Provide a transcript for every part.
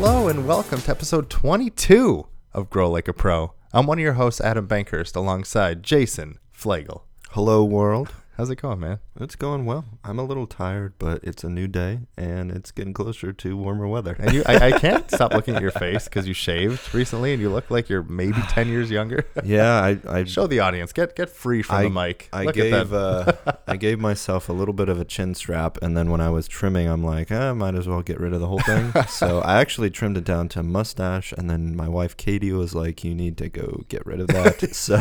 Hello and welcome to episode 22 of Grow Like a Pro. I'm one of your hosts, Adam Bankhurst, alongside Jason Flagel. Hello, world. How's it going, man? It's going well. I'm a little tired, but it's a new day and it's getting closer to warmer weather. And you, I, I can't stop looking at your face because you shaved recently and you look like you're maybe 10 years younger. yeah, I, I Show the audience. Get get free from I, the mic. I Look gave uh, I gave myself a little bit of a chin strap, and then when I was trimming, I'm like, eh, I might as well get rid of the whole thing. so I actually trimmed it down to mustache, and then my wife Katie was like, "You need to go get rid of that." so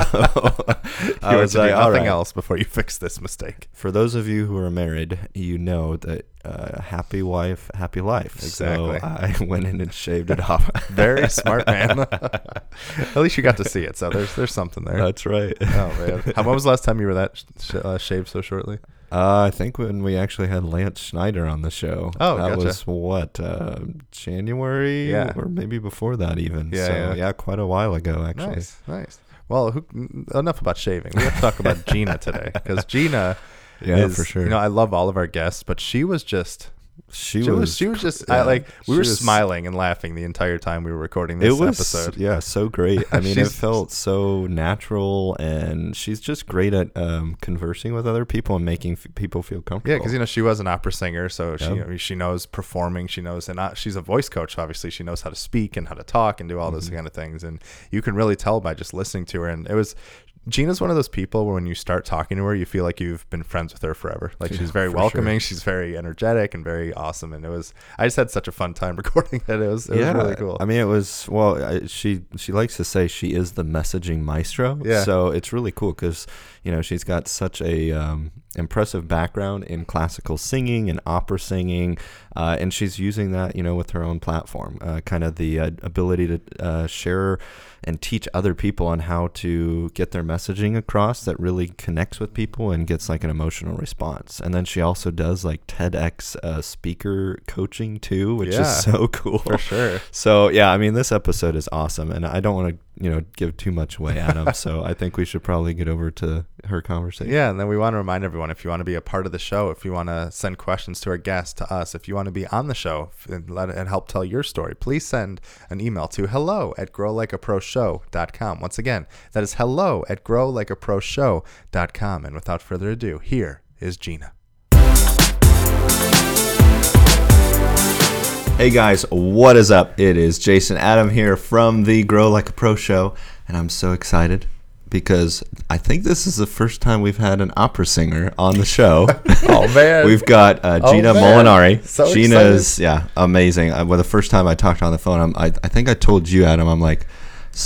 I was like, "All nothing right." else before you fix this mistake. For those of you who are married, you know that uh, happy wife, happy life. Exactly. So I went in and shaved it off. Very smart, man. at least you got to see it, so there's there's something there. That's right. oh man, How, when was the last time you were that sh- uh, shaved so shortly? Uh, I think when we actually had Lance Schneider on the show. Oh, that gotcha. was what uh, January, Yeah. or maybe before that even. Yeah, so yeah. yeah. quite a while ago actually. Nice, nice. Well, who, enough about shaving. We have to talk about Gina today because Gina Yeah, is, for sure. You know, I love all of our guests, but she was just she, she was, was, she was just yeah, I, like we were was- smiling and laughing the entire time we were recording this It was episode. yeah, so great. I mean, it felt so natural, and she's just great at um, conversing with other people and making f- people feel comfortable. Yeah, because you know she was an opera singer, so she Yep. you know, she knows performing. She knows, and not, she's a voice coach. Obviously, she knows how to speak and how to talk and do all Mm-hmm. those kind of things. And you can really tell by just listening to her. And it was Gina's one of those people where when you start talking to her, you feel like you've been friends with her forever. Like she's very welcoming, she's very energetic and very awesome. And it was I just had such a fun time recording it. It was it was really cool. I mean, it was well. I, she she likes to say she is the messaging maestro. Yeah. So it's really cool because you know she's got such a um, impressive background in classical singing and opera singing, uh, and she's using that you know with her own platform, uh, kind of the uh, ability to uh, share and teach other people on how to get their messaging across that really connects with people and gets like an emotional response. And then she also does like TEDx uh, speaker coaching too, which Yeah, is so cool. for sure. So yeah, I mean this episode is awesome, and I don't want to you know give too much away, Adam. so I think we should probably get over to her conversation. Yeah, and then we want to remind everyone if you want to be a part of the show, if you want to send questions to our guests, to us, if you want to be on the show and, let, and help tell your story, please send an email to hello at growlikeaproshow.com. Once again, that is hello at growlikeaproshow.com. And without further ado, here is Gina. Hey guys, what is up? It is Jason Adam here from the Grow Like a Pro show, and I'm so excited because I think this is the first time we've had an opera singer on the show. Oh, man. We've got uh, Oh, Gina man. Molinari. So Gina's yeah, amazing. Uh, well, the first time I talked on the phone, I'm, I I think I told you, Adam, I'm like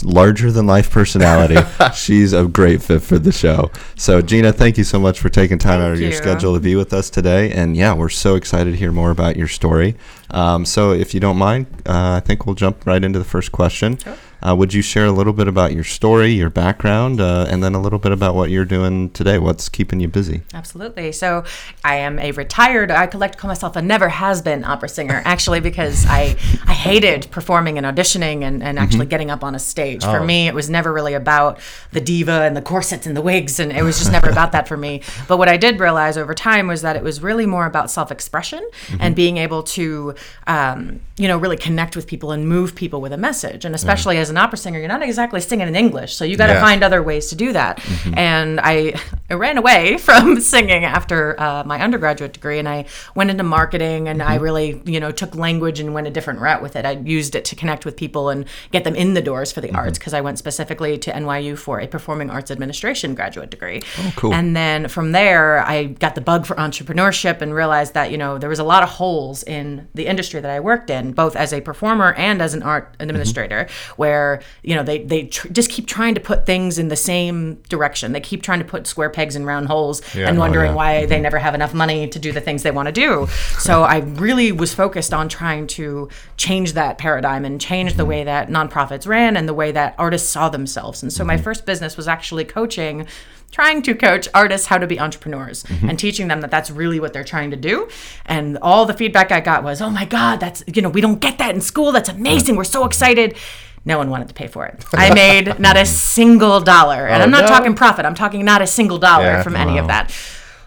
larger than life personality. She's a great fit for the show. So Gina, thank you so much for taking time out of your you. schedule to be with us today. And yeah, we're so excited to hear more about your story. Um, so if you don't mind, uh, I think we'll jump right into the first question. Uh, would you share a little bit about your story, your background, uh, and then a little bit about what you're doing today? What's keeping you busy? Absolutely. So I am a retired, I to call myself a never has been opera singer, actually, because I, I hated performing and auditioning and, and actually getting up on a stage. For me, it was never really about the diva and the corsets and the wigs, and it was just never about that for me. But what I did realize over time was that it was really more about self expression and being able to, um, you know, really connect with people and move people with a message. And especially as an opera singer, you're not exactly singing in English. So you got to Yeah. find other ways to do that. Mm-hmm. And I, I ran away from singing after uh, my undergraduate degree and I went into marketing and I mm-hmm. really, you know, took language and went a different route with it. I used it to connect with people and get them in the doors for the mm-hmm. arts because I went specifically to NYU for a performing arts administration graduate degree. Oh, cool. And then from there, I got the bug for entrepreneurship and realized that, you know, there was a lot of holes in the industry that I worked in, both as a performer and as an art administrator, where, you know, they, they tr- just keep trying to put things in the same direction. They keep trying to put square pegs in round holes and oh, wondering yeah. why they mm-hmm. never have enough money to do the things they want to do. So I really was focused on trying to change that paradigm and change the mm-hmm. way that nonprofits ran and the way that artists saw themselves. And so my mm-hmm. first business was actually coaching trying to coach artists how to be entrepreneurs and teaching them that that's really what they're trying to do. And all the feedback i got was oh my god that's you know we don't get that in school. That's amazing. Mm. We're so excited no one wanted to pay for it i made not a single dollar and Oh, i'm not no. talking profit i'm talking not a single dollar Yeah. from any of that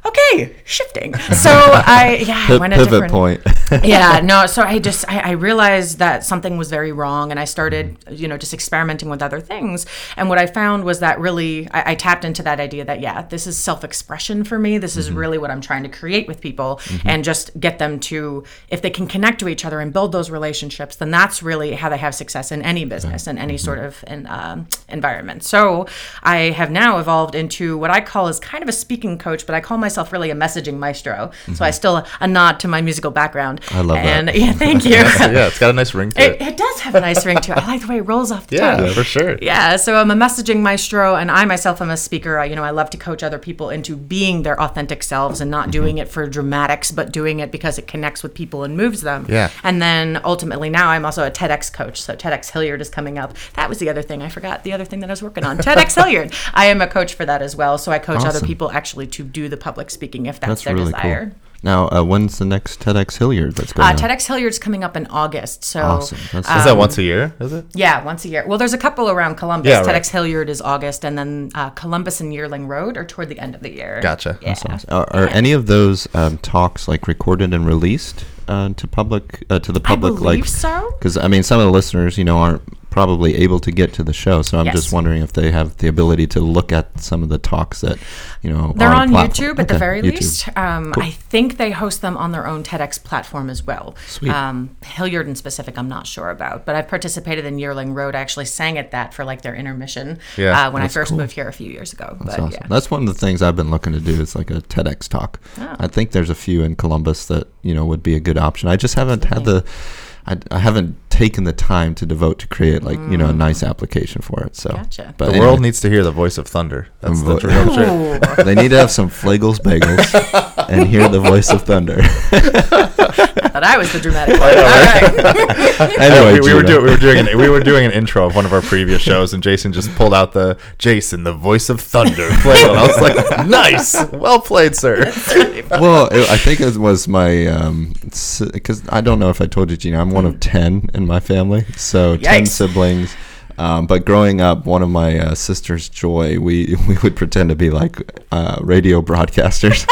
okay shifting so i yeah I Pi- went a pivot different point. yeah, no. So I just I, I realized that something was very wrong, and I started you know just experimenting with other things. And what I found was that really I, I tapped into that idea that yeah, this is self expression for me. This is mm-hmm. really what I'm trying to create with people, mm-hmm. and just get them to if they can connect to each other and build those relationships, then that's really how they have success in any business and any mm-hmm. sort of in, um, environment. So I have now evolved into what I call is kind of a speaking coach, but I call myself really a messaging maestro. So I still a nod to my musical background. I love that. and, Yeah, thank you. yeah, it's got a nice ring to It, it. it does have a nice ring to it. I like the way it rolls off the Yeah, tongue. for sure. Yeah, so I'm a messaging maestro, and I myself am a speaker. I, you know, I love to coach other people into being their authentic selves and Mm-hmm. not doing it for dramatics, but doing it because it connects with people and moves them. Yeah. And then ultimately, now I'm also a TEDx coach. So TEDx Hilliard is coming up. That was the other thing I forgot. The other thing that I was working on, TEDx Hilliard. I am a coach for that as well. So I coach other people actually to do the public speaking if that's, That's their really desire. cool. Now, uh, when's the next TEDx Hilliard that's going Uh, on? TEDx Hilliard's coming up in August. So Awesome. That's uh, Is that once a year? Is it? Yeah, once a year. Well, there's a couple around Columbus. Yeah, right. TEDx Hilliard is August, and then uh, Columbus and Yearling Road are toward the end of the year. Gotcha. Yeah. Are, are any of those um, talks like recorded and released uh, to public uh, to the public? believe like, so. Because I mean, some of the listeners, you know, aren't probably able to get to the show, so I'm Yes. just wondering if they have the ability to look at some of the talks that, you know, They're on platform- YouTube at the very YouTube. least. Um, I think they host them on their own TEDx platform as well. Sweet. Um, Hilliard in specific, I'm not sure about, but I've participated in Yearling Road. I actually sang at that for like their intermission Yeah, uh, when I first cool. moved here a few years ago. That's but awesome. yeah. That's one of the things I've been looking to do is like a TEDx talk. Oh. I think there's a few in Columbus that you know would be a good option. I just haven't had the, I, I haven't taken the time to devote to create like you know a nice application for it. So, Mm. Gotcha. but The anyway, world needs to hear the voice of thunder. That's the Vo- dream. Sure. Ooh. they need to have some Flagels bagels and hear the voice of thunder. But I was the dramatic one. All right. anyway, we, we were doing we were doing an, we were doing an intro of one of our previous shows, and Jason just pulled out the Jason, the voice of thunder. Played it. I was like, nice, well played, sir. well, it, I think it was my because I don't know if I told you, Gina. I'm one of ten in my family, so ten siblings. Um, but growing up, one of my uh, sisters, Joy, we we would pretend to be like uh, radio broadcasters,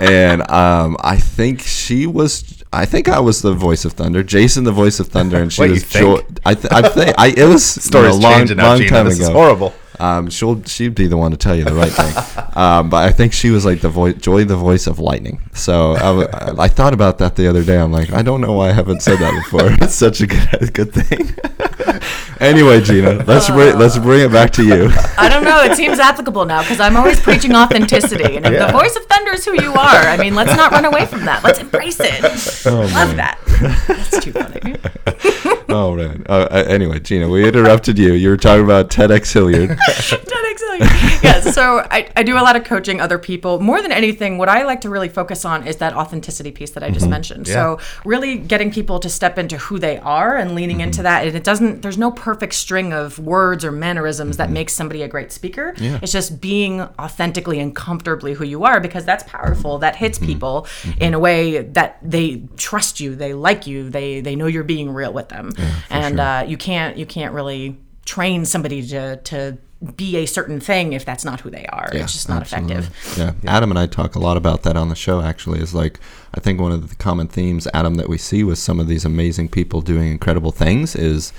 and um, I think she was. I think I was the voice of thunder, Jason, the voice of thunder, and she Wait, was think? Joy. I, th- I think I, it was story you know, long, now, long Gina. time ago. horrible. Um, she'll she'd be the one to tell you the right thing. um, but I think she was like the voice, Joy, the voice of lightning. So I, w- I- I thought about that the other day. I'm like, I don't know why I haven't said that before. It's such a good good thing. anyway, Gina, let's bring let's bring it back to you. I don't know. It seems applicable now because I'm always preaching authenticity. And if Yeah. the voice of thunder is who you are, I mean, let's not run away from that. Let's embrace it. Oh, Love that. That's too funny. Oh man. Uh, uh, anyway, Gina, we interrupted you. You were talking about TEDx Hilliard. TEDx Hilliard. yeah, so I, I do a lot of coaching other people. More than anything, what I like to really focus on is that authenticity piece that I just mm-hmm. mentioned. So really getting people to step into who they are and leaning into mm-hmm. that. And it doesn't there's no perfect string of words or mannerisms that mm-hmm. makes somebody a great speaker. Yeah. It's just being authentically and comfortably who you are because that's powerful. That hits people in a way that they trust you, they like you, they they know you're being real with them. and uh, you can't you can't really train somebody to to be a certain thing if that's not who they are. it's just not effective. Yeah. Adam and I talk a lot about that on the show. Actually, is like I think one of the common themes, Adam, that we see with some of these amazing people doing incredible things is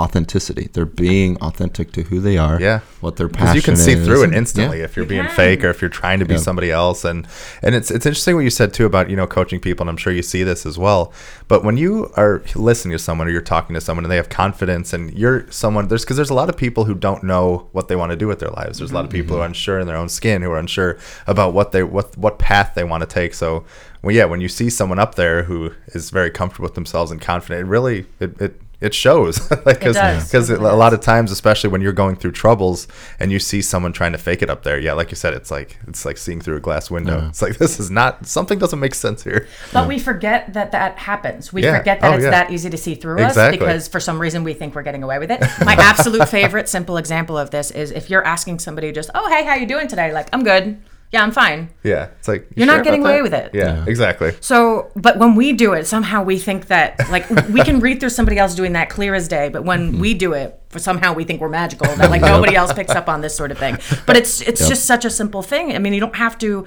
authenticity. They're being authentic to who they are. Yeah. What their Because passion you can see is, through it instantly yeah. if you're being can. fake or if you're trying to be Yeah. somebody else. And and it's it's interesting what you said too about you know coaching people, and I'm sure you see this as well. But when you are listening to someone or you're talking to someone and they have confidence, and you're someone there's because there's a lot of people who don't know what they want to do with their lives. There's a lot of people who are mm-hmm. unsure in their own skin, who are unsure about what they what what path they want to take. So. Well, yeah, when you see someone up there who is very comfortable with themselves and confident, it really it, it it shows like because does. because a lot of times especially when you're going through troubles and you see someone trying to fake it up there yeah like you said it's like it's like seeing through a glass window it's like this is not something doesn't make sense here But we forget that that happens. We Yeah. forget that Oh, it's yeah. that easy to see through Exactly. us because for some reason we think we're getting away with it. My absolute favorite simple example of this is if you're asking somebody just, "Oh, hey, how you doing today?" Like, "I'm good." "Yeah, I'm fine." yeah it's like you You're not sure getting away that? with it. yeah, exactly So, but when we do it, somehow we think that like we can read through somebody else doing that clear as day, but when we do it, for somehow we think we're magical that like nobody else picks up on this sort of thing. But it's it's just such a simple thing. I mean, you don't have to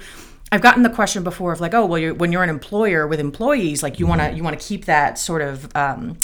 I've gotten the question before of like, oh, well, you're, when you're an employer with employees, like you want to you want to keep that sort of um,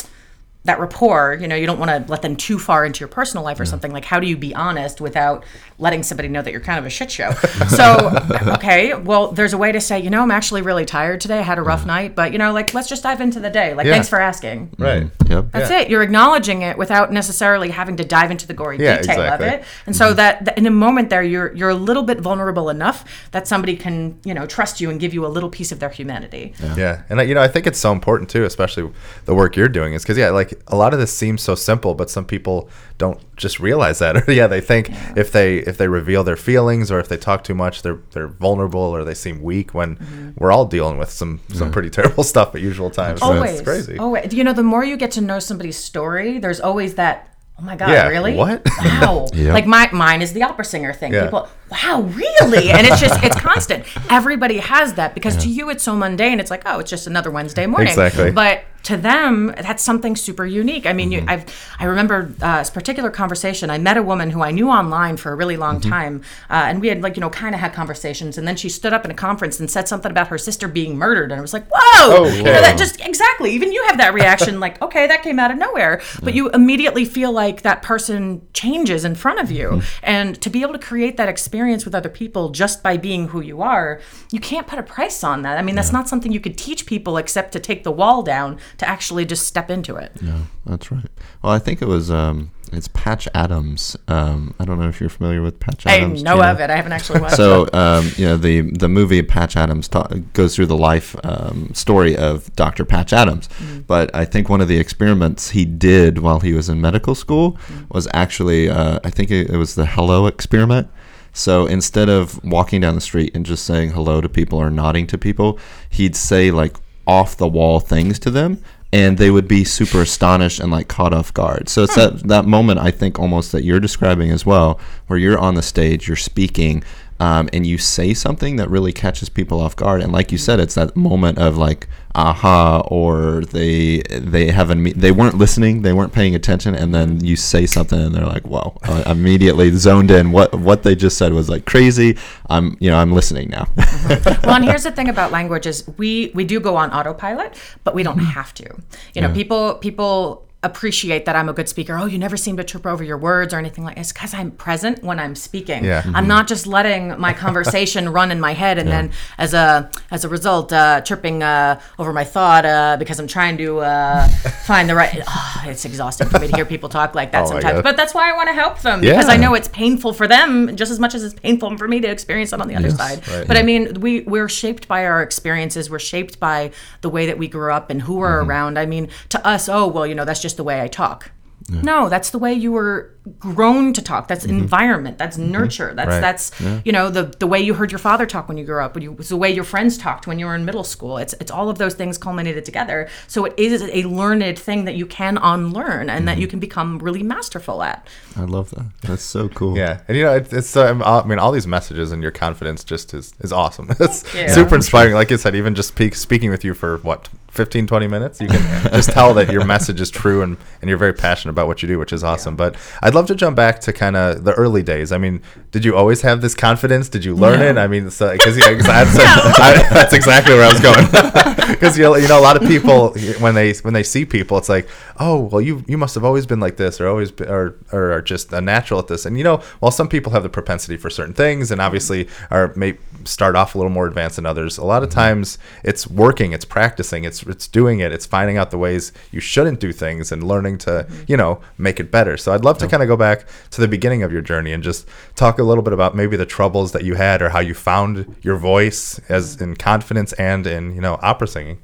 that rapport. You know, you don't want to let them too far into your personal life or something. Like, how do you be honest without letting somebody know that you're kind of a shit show? so, okay, well, there's a way to say, you know, I'm actually really tired today. I had a rough night, but you know, like, let's just dive into the day. Like, Yeah. thanks for asking. Mm-hmm. Right. Mm-hmm. Yep. That's it. You're acknowledging it without necessarily having to dive into the gory Yeah, detail exactly. of it. And so mm-hmm. that, that in a moment there, you're you're a little bit vulnerable enough that somebody can you know trust you and give you a little piece of their humanity. Yeah, and I- you know, I think it's so important too, especially the work you're doing, is because yeah, like a lot of this seems so simple, but some people don't just realize that, or yeah, they think if they if they reveal their feelings or if they talk too much, they're they're vulnerable or they seem weak. When Mm-hmm. we're all dealing with some some pretty terrible stuff at usual times. Always, it's crazy. Always. You know, the more you get to know somebody's story, there's always that. Oh my God! Yeah, Really? what? Wow! Yep. Like my mine is the opera singer thing. Yeah. People, wow, really? And it's just it's constant. Everybody has that because to you it's so mundane. It's like oh, it's just another Wednesday morning. Exactly. But to them, that's something super unique. I mean, you, I've I remember uh, this particular conversation. I met a woman who I knew online for a really long time, uh, and we had like you know kind of had conversations. And then she stood up in a conference and said something about her sister being murdered, and I was like, whoa! You know, that just exactly. Even you have that reaction, like okay, that came out of nowhere, but you immediately feel like that person changes in front of you, and to be able to create that experience with other people just by being who you are, you can't put a price on that. I mean, that's not something you could teach people except to take the wall down to actually just step into it. Yeah, that's right. Well, I think it was um, it's Patch Adams. Um, I don't know if you're familiar with Patch Adams. I know Tina. of it. I haven't actually watched So, it. So, um, you know, the the movie Patch Adams ta- goes through the life um, story of Dr. Patch Adams. Mm. But I think one of the experiments he did while he was in medical school Mm. was actually, uh, I think it, it was the hello experiment. So instead of walking down the street and just saying hello to people or nodding to people, he'd say like off the wall things to them. And they would be super astonished and like caught off guard. So it's hmm. that that moment I think almost that you're describing as well, where you're on the stage, you're speaking, um, and you say something that really catches people off guard. And like you said, it's that moment of like aha, or they they haven't they weren't listening, they weren't paying attention, and then you say something and they're like, "Whoa!" I immediately zoned in. What what they just said was like crazy. I'm you know I'm listening now. well, and here's the thing about language is we we do go on autopilot, but we don't have to. You know, people people appreciate that I'm a good speaker. Oh, you never seem to trip over your words or anything like this because I'm present when I'm speaking. Yeah. I'm not just letting my conversation run in my head and then as a as a result uh, tripping uh, over my thought uh, because I'm trying to uh, find the right. Oh, it's exhausting for me to hear people talk like that Oh sometimes, but that's why I want to help them because I know it's painful for them just as much as it's painful for me to experience it on the other side. right. But I mean, we we're shaped by our experiences. We're shaped by the way that we grew up and who we're Mm-hmm. around. I mean, to us, oh well, you know, that's just the way I talk. No, that's the way you were grown to talk. That's environment. That's nurture. That's Mm-hmm. Right. that's you know the the way you heard your father talk when you grew up. When you, it's the way your friends talked when you were in middle school. It's it's all of those things culminated together. So it is a learned thing that you can unlearn and that you can become really masterful at. I love that. That's so cool. Yeah, and you know, it's, it's um, I mean, all these messages and your confidence just is is awesome. It's you. super inspiring. Like I said, even just speak, speaking with you for what 15, 20 minutes, you can just tell that your message is true and and you're very passionate about what you do, which is awesome. But I'd love to jump back to kind of the early days. I mean, did you always have this confidence? Did you learn it? I mean, because yeah, 'cause I, I, that's exactly where I was going. Because you know, you know, a lot of people when they when they see people, it's like, oh, well, you you must have always been like this, or always be, or or are just a natural at this. And you know, while some people have the propensity for certain things, and obviously are may start off a little more advanced than others, a lot of mm-hmm. times it's working, it's practicing, it's it's doing it, it's finding out the ways you shouldn't do things, and learning to mm-hmm. you know make it better. So I'd love to kind of go back to the beginning of your journey and just talk a little bit about maybe the troubles that you had, or how you found your voice as in confidence and in you know opera singing.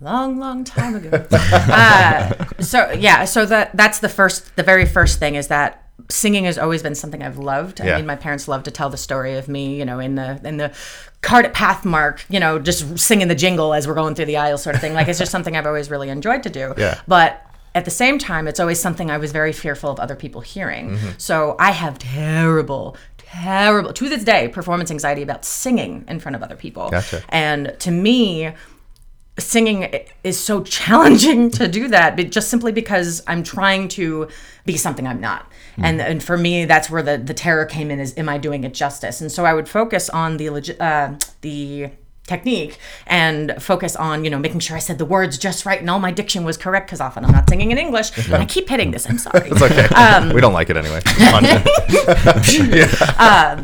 long long time ago uh, so yeah so that that's the first the very first thing is that singing has always been something i've loved i Yeah. mean my parents love to tell the story of me you know in the in the cart at pathmark you know just singing the jingle as we're going through the aisle sort of thing like it's just something i've always really enjoyed to do Yeah. but at the same time, it's always something I was very fearful of other people hearing. So I have terrible, terrible, to this day, performance anxiety about singing in front of other people. Gotcha. And to me, singing is so challenging to do that, but just simply because I'm trying to be something I'm not. And and for me, that's where the the terror came in. Is am I doing it justice? And so I would focus on the uh, the technique and focus on you know making sure I said the words just right and all my diction was correct because often I'm not singing in English. And I keep hitting this. I'm sorry. It's okay. Um, we don't like it anyway. It's fun.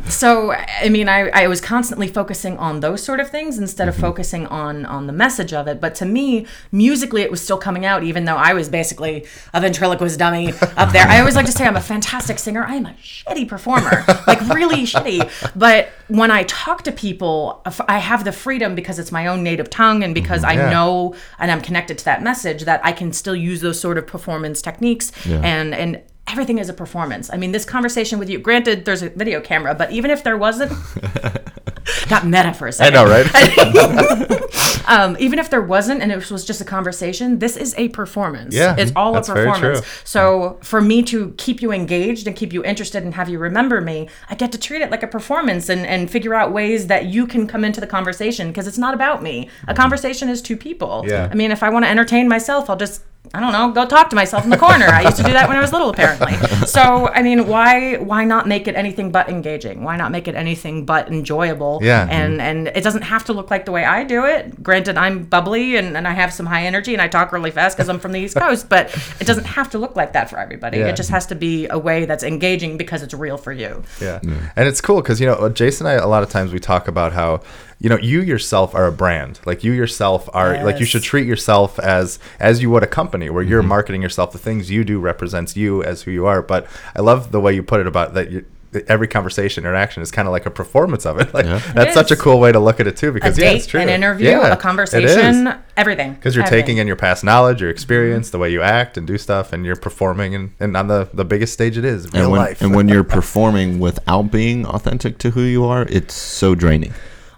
so i mean I, I was constantly focusing on those sort of things instead of focusing on on the message of it but to me musically it was still coming out even though i was basically a ventriloquist dummy up there i always like to say i'm a fantastic singer i am a shitty performer like really shitty but when i talk to people i have the freedom because it's my own native tongue and because i Yeah. know and i'm connected to that message that i can still use those sort of performance techniques and and everything is a performance. I mean, this conversation with you, granted, there's a video camera, but even if there wasn't, got meta for a second. I know, right? Um, even if there wasn't and it was just a conversation, this is a performance. Yeah, It's all a performance. So for me to keep you engaged and keep you interested and have you remember me, I get to treat it like a performance and, and figure out ways that you can come into the conversation because it's not about me. A conversation is two people. Yeah. I mean, if I want to entertain myself, I'll just I don't know, go talk to myself in the corner. I used to do that when I was little, apparently. So, I mean, why why not make it anything but engaging? Why not make it anything but enjoyable? Yeah. Mm-hmm. And and it doesn't have to look like the way I do it. Granted, I'm bubbly and, and I have some high energy and I talk really fast because I'm from the East Coast, but it doesn't have to look like that for everybody. Yeah. It just has to be a way that's engaging because it's real for you. Yeah. Mm. And it's cool because, you know, Jason and I, a lot of times we talk about how, you know, you yourself are a brand. Like you yourself are like you should treat yourself as as you would a company where you're mm-hmm. marketing yourself. The things you do represents you as who you are. But I love the way you put it about that you every conversation interaction is kind of like a performance of it. Like that's It such a cool way to look at it too A because yeah, it's true. an interview, Yeah, a conversation, everything. Because you're Everything. taking in your past knowledge, your experience, mm-hmm. the way you act and do stuff, and you're performing, and, and on the, the biggest stage it is, real and when, life. and when you're performing without being authentic to who you are, it's so draining.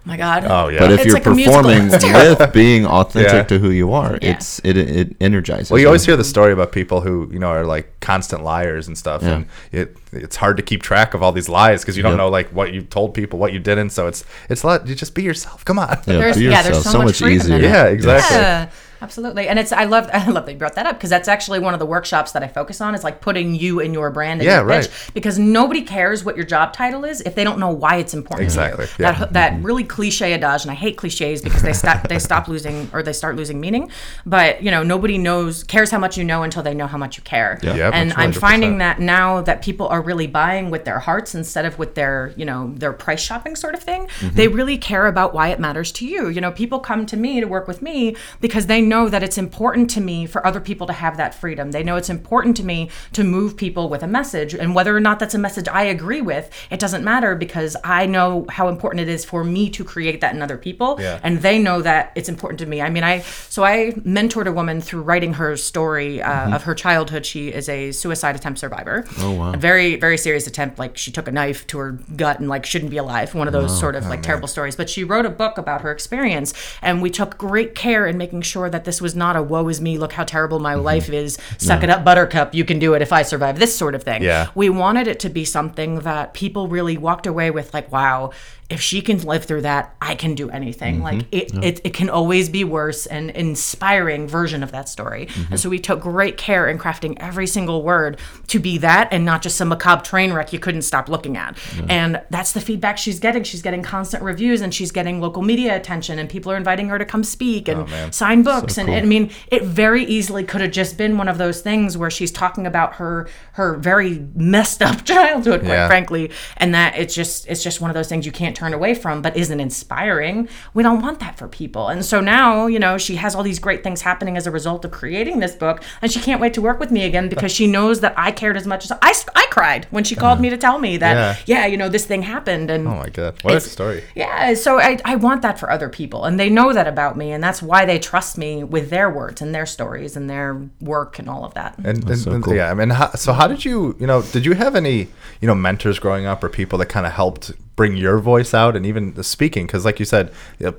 Oh my God. oh yeah, But if It's you're like performing with being authentic Yeah. to who you are, Yeah. it's it it energizes. Well, you always hear the story about people who you know are like constant liars and stuff, Yeah. and it it's hard to keep track of all these lies because you don't Yep. know like what you told people, what you didn't. So it's it's let you just be yourself. Come on. Yeah, There's- be yeah, there's yourself. so so much much easier. Yeah, exactly. Yeah, absolutely. And it's I love I love that you brought that up because that's actually one of the workshops that I focus on is like putting you in your brand and Yeah, your pitch right. because nobody cares what your job title is if they don't know why it's important. to you. Exactly, yeah. That that really cliche adage, and I hate cliches because they stop they stop losing or they start losing meaning. But you know, nobody knows cares how much you know until they know how much you care. Yeah. Yep, and I'm finding that now that people are really buying with their hearts instead of with their you know their price shopping sort of thing Mm-hmm. they really care about why it matters to you you know people come to me to work with me because they know that it's important to me for other people to have that freedom. They know it's important to me to move people with a message and whether or not that's a message i agree with it doesn't matter because i know how important it is for me to create that in other people Yeah. and they know that it's important to me. I mean i so i mentored a woman through writing her story uh, of her childhood. She is a suicide attempt survivor. Oh wow. a very very serious attempt like she took a knife to her gut and like shouldn't be alive. One of those sort of like terrible stories. But she wrote a book about her experience and we took great care in making sure that this was not a woe is me look how terrible my mm-hmm. life is suck it up buttercup you can do it if i survive this sort of thing. Yeah. we wanted it to be something that people really walked away with like wow if she can live through that i can do anything. Like mm-hmm. it, it, it can always be worse and inspiring version of that story. Mm-hmm. And so we took great care in crafting every single word to be that and not just some macabre train wreck you couldn't stop looking at. And that's the feedback she's getting. She's getting constant reviews and she's getting local media attention and people are inviting her to come speak and oh, man. sign books. And, and i mean it very easily could have just been one of those things where she's talking about her her very messed up childhood quite Yeah. frankly. And that it's just it's just one of those things you can't turn away from but isn't inspiring we don't want that for people and so now you know she has all these great things happening as a result of creating this book and she can't wait to work with me again because she knows that i cared as much as i, I cried when she called me to tell me that yeah. yeah you know this thing happened and oh my god, what a story. yeah, so I, I want that for other people, and they know that about me, and that's why they trust me with their words and their stories and their work and all of that. And, and, so and- cool. yeah, I mean, how, so how did you, you know, did you have any, you know, mentors growing up or people that kind of helped bring your voice out and even the speaking? Because, like you said,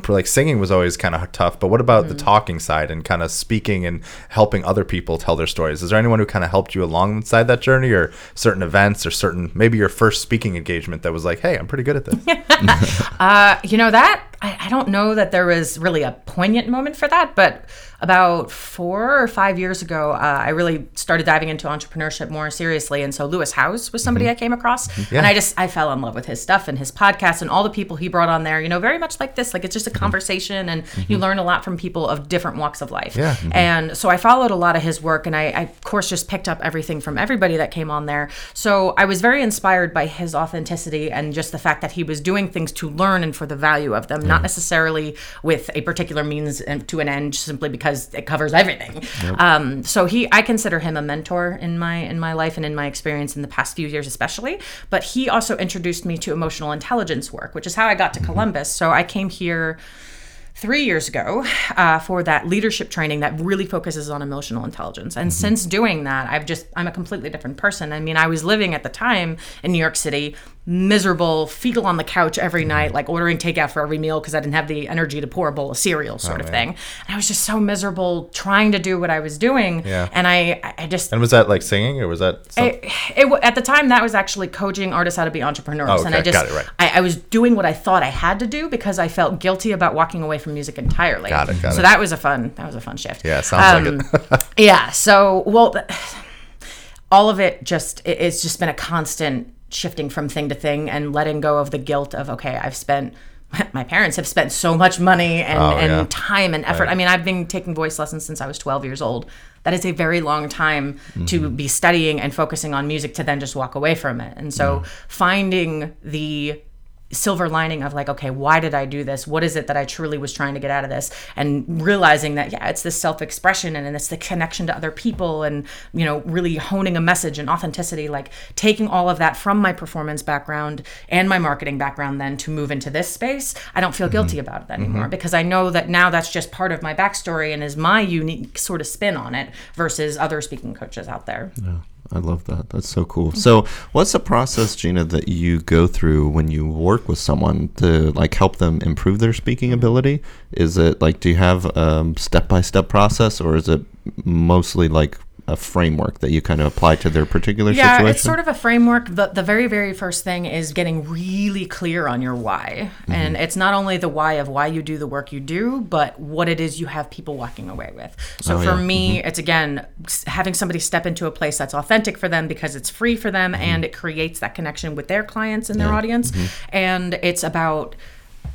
like singing was always kind of tough. But what about the Mm. talking side and kind of speaking and helping other people tell their stories? Is there anyone who kind of helped you alongside that journey, or certain events, or certain maybe your first speaking engagement that was like, hey, I'm pretty good at this? Uh, you know that I, I don't know that there was really a poignant moment for that, but about four or five years ago, uh, I really started diving into entrepreneurship more seriously. And so Lewis Howes was somebody mm-hmm. I came across, mm-hmm. and I just I fell in love with his stuff and his podcast and all the people he brought on there. You know, very much like this, like it's just a mm-hmm. conversation, and you learn a lot from people of different walks of life. Yeah. And so I followed a lot of his work, and I, I of course just picked up everything from everybody that came on there. So I was very inspired by his authenticity and just the fact that he was doing things to learn and for the value of them, not necessarily with a particular means and to an end, simply because it covers everything. Um, so he, I consider him a mentor in my in my life and in my experience in the past few years, especially. But he also introduced me to emotional intelligence work, which is how I got to Columbus. So I came here three years ago uh, for that leadership training that really focuses on emotional intelligence and since doing that i've just i'm a completely different person i mean i was living at the time in new york city miserable fetal on the couch every night like ordering takeout for every meal because i didn't have the energy to pour a bowl of cereal sort oh, of thing and i was just so miserable trying to do what i was doing Yeah. and i i just And was that like singing or was that? It, it at the time that was actually coaching artists how to be entrepreneurs, Oh, and I okay. just Got it, right. I, I was doing what I thought I had to do because I felt guilty about walking away from music entirely. Got it, got so it. that was a fun that was a fun shift. yeah, sounds like it. Um, yeah. So well, all of it just it, it's just been a constant shifting from thing to thing and letting go of the guilt of okay, I've spent. My parents have spent so much money and, Oh, and yeah. time and effort. Right. I mean, I've been taking voice lessons since I was 12 years old. That is a very long time to Mm-hmm. be studying and focusing on music to then just walk away from it. And so finding the silver lining of like okay why did i do this? What is it that i truly was trying to get out of this? And realizing that yeah it's this self-expression and, and it's the connection to other people and you know really honing a message and authenticity like taking all of that from my performance background and my marketing background then to move into this space i don't feel guilty mm-hmm. about it anymore mm-hmm. because i know that now that's just part of my backstory and is my unique sort of spin on it versus other speaking coaches out there I love that. That's so cool. So, what's the process, Gina, that you go through when you work with someone to like help them improve their speaking ability? Is it like do you have a step by step process, or is it mostly like a framework that you kind of apply to their particular yeah situation? Yeah, it's sort of a framework the, the very very first thing is getting really clear on your why Mm-hmm. and it's not only the why of why you do the work you do but what it is you have people walking away with so Oh, for yeah. me it's again having somebody step into a place that's authentic for them because it's free for them Mm-hmm. and it creates that connection with their clients and their audience Mm-hmm. and it's about